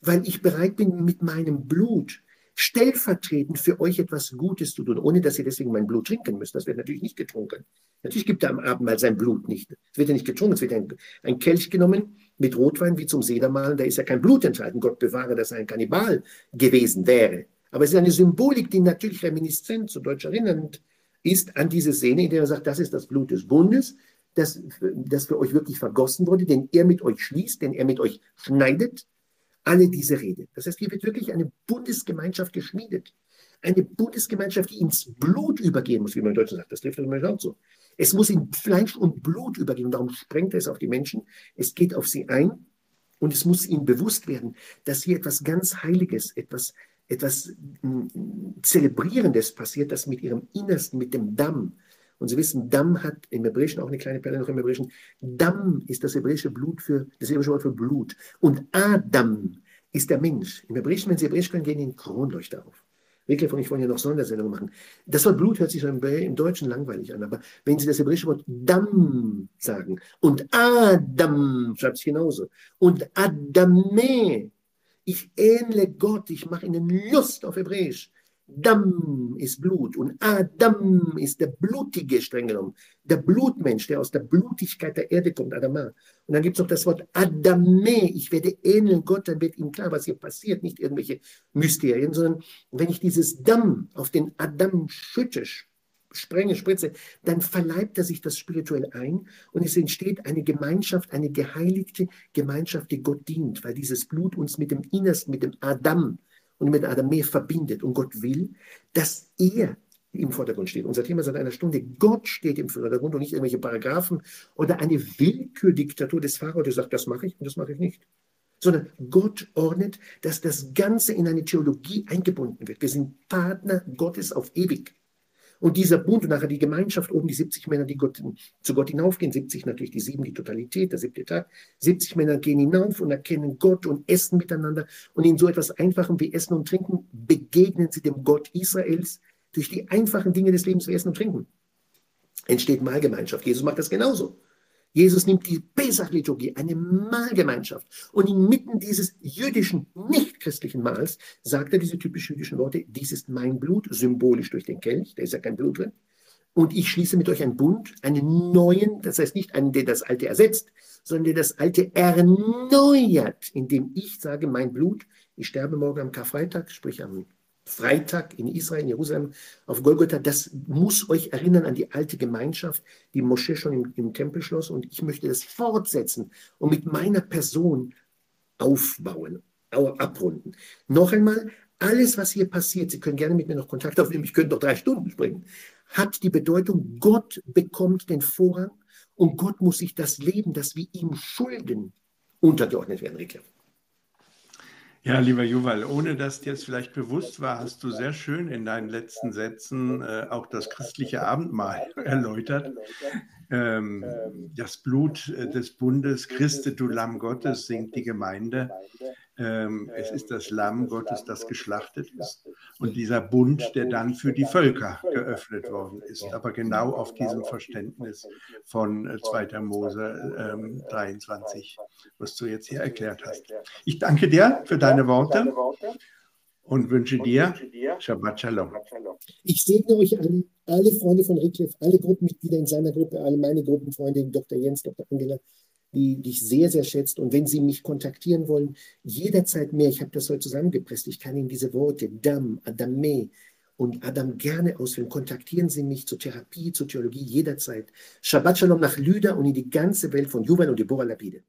weil ich bereit bin, mit meinem Blut stellvertretend für euch etwas Gutes zu tun, ohne dass ihr deswegen mein Blut trinken müsst. Das wird natürlich nicht getrunken. Natürlich gibt er am Abendmahl sein Blut nicht. Es wird ja nicht getrunken, es wird ein, ein Kelch genommen mit Rotwein wie zum Sedermalen, da ist ja kein Blut enthalten. Gott bewahre, dass er ein Kannibal gewesen wäre. Aber es ist eine Symbolik, die natürlich reminiszent, zu Deutsch erinnernd ist an diese Szene, in der er sagt, das ist das Blut des Bundes, das, das für euch wirklich vergossen wurde, den er mit euch schließt, den er mit euch schneidet, alle diese Rede. Das heißt, hier wird wirklich eine Bundesgemeinschaft geschmiedet. Eine Bundesgemeinschaft, die ins Blut übergehen muss, wie man in Deutschland sagt. Das trifft das auch so. Es muss in Fleisch und Blut übergehen. Und darum sprengt es auf die Menschen. Es geht auf sie ein. Und es muss ihnen bewusst werden, dass hier etwas ganz Heiliges, etwas, etwas mm, Zelebrierendes passiert, das mit ihrem Innersten, mit dem Damm, und Sie wissen, Damm hat im Hebräischen auch eine kleine Perle noch im Hebräischen. Damm ist das hebräische Blut für, das hebräische Wort für Blut. Und Adam ist der Mensch. Im Hebräischen, wenn Sie Hebräisch können, gehen die in Kronleuchter auf. Wycliffe und ich wollen ja noch Sondersendungen machen. Das Wort Blut hört sich im, Deutschen langweilig an, aber wenn Sie das hebräische Wort Dam sagen und Adam schreibt sich genauso und Adame, ich ähnle Gott, ich mache Ihnen Lust auf Hebräisch. Dam ist Blut und Adam ist der Blutige, streng genommen. Der Blutmensch, der aus der Blutigkeit der Erde kommt, Adama. Und dann gibt es noch das Wort Adame, ich werde ähneln Gott, dann wird ihm klar, was hier passiert, nicht irgendwelche Mysterien, sondern wenn ich dieses Dam auf den Adam schütte, sprenge, spritze, dann verleibt er sich das spirituell ein und es entsteht eine Gemeinschaft, eine geheiligte Gemeinschaft, die Gott dient, weil dieses Blut uns mit dem Innersten, mit dem Adam, und mit Adam mehr verbindet. Und Gott will, dass er im Vordergrund steht. Unser Thema seit einer Stunde, Gott steht im Vordergrund und nicht irgendwelche Paragraphen oder eine Willkürdiktatur des Pharao, der sagt, das mache ich und das mache ich nicht. Sondern Gott ordnet, dass das Ganze in eine Theologie eingebunden wird. Wir sind Partner Gottes auf ewig. Und dieser Bund und nachher die Gemeinschaft oben, die 70 Männer, die Gott, zu Gott hinaufgehen, 70 natürlich die sieben, die Totalität, der siebte Tag. 70 Männer gehen hinauf und erkennen Gott und essen miteinander. Und in so etwas Einfachem wie Essen und Trinken begegnen sie dem Gott Israels durch die einfachen Dinge des Lebens wie Essen und Trinken. Entsteht Mahlgemeinschaft. Jesus macht das genauso. Jesus nimmt die Pesach-Liturgie, eine Mahlgemeinschaft, und inmitten dieses jüdischen, nicht christlichen Mahls sagt er diese typisch jüdischen Worte, dies ist mein Blut, symbolisch durch den Kelch, da ist ja kein Blut drin, und ich schließe mit euch einen Bund, einen neuen, das heißt nicht einen, der das Alte ersetzt, sondern der das Alte erneuert, indem ich sage, mein Blut, ich sterbe morgen am Karfreitag, sprich am Freitag in Israel, in Jerusalem, auf Golgotha, das muss euch erinnern an die alte Gemeinschaft, die Moschee schon im, im Tempel schloss. Und ich möchte das fortsetzen und mit meiner Person aufbauen, abrunden. Noch einmal, alles, was hier passiert, Sie können gerne mit mir noch Kontakt aufnehmen, ich könnte noch drei Stunden springen, hat die Bedeutung, Gott bekommt den Vorrang Und Gott muss sich das Leben, das wir ihm schulden, untergeordnet werden, Rickler. Ja, lieber Juval, ohne dass dir es vielleicht bewusst war, hast du sehr schön in deinen letzten Sätzen äh, auch das christliche Abendmahl erläutert. Ähm, das Blut äh, des Bundes, Christe, du Lamm Gottes, singt die Gemeinde. Ähm, es ist das Lamm Gottes, das geschlachtet ist. Und dieser Bund, der dann für die Völker geöffnet worden ist. Aber genau auf diesem Verständnis von 2. Äh, Mose ähm, 23, was du jetzt hier erklärt hast. Ich danke dir für deine Worte und wünsche dir Shabbat Shalom. Ich segne euch alle, alle Freunde von Rickliff, alle Gruppenmitglieder in seiner Gruppe, alle meine Gruppenfreunde, Dr. Jens, Dr. Angela, die dich sehr, sehr schätzt. Und wenn Sie mich kontaktieren wollen, jederzeit mehr, ich habe das heute zusammengepresst, ich kann Ihnen diese Worte Dam, Adame und Adam gerne ausführen. Kontaktieren Sie mich zur Therapie, zur Theologie jederzeit. Shabbat Shalom nach Lüder und in die ganze Welt von Juval und Deborah Lapide.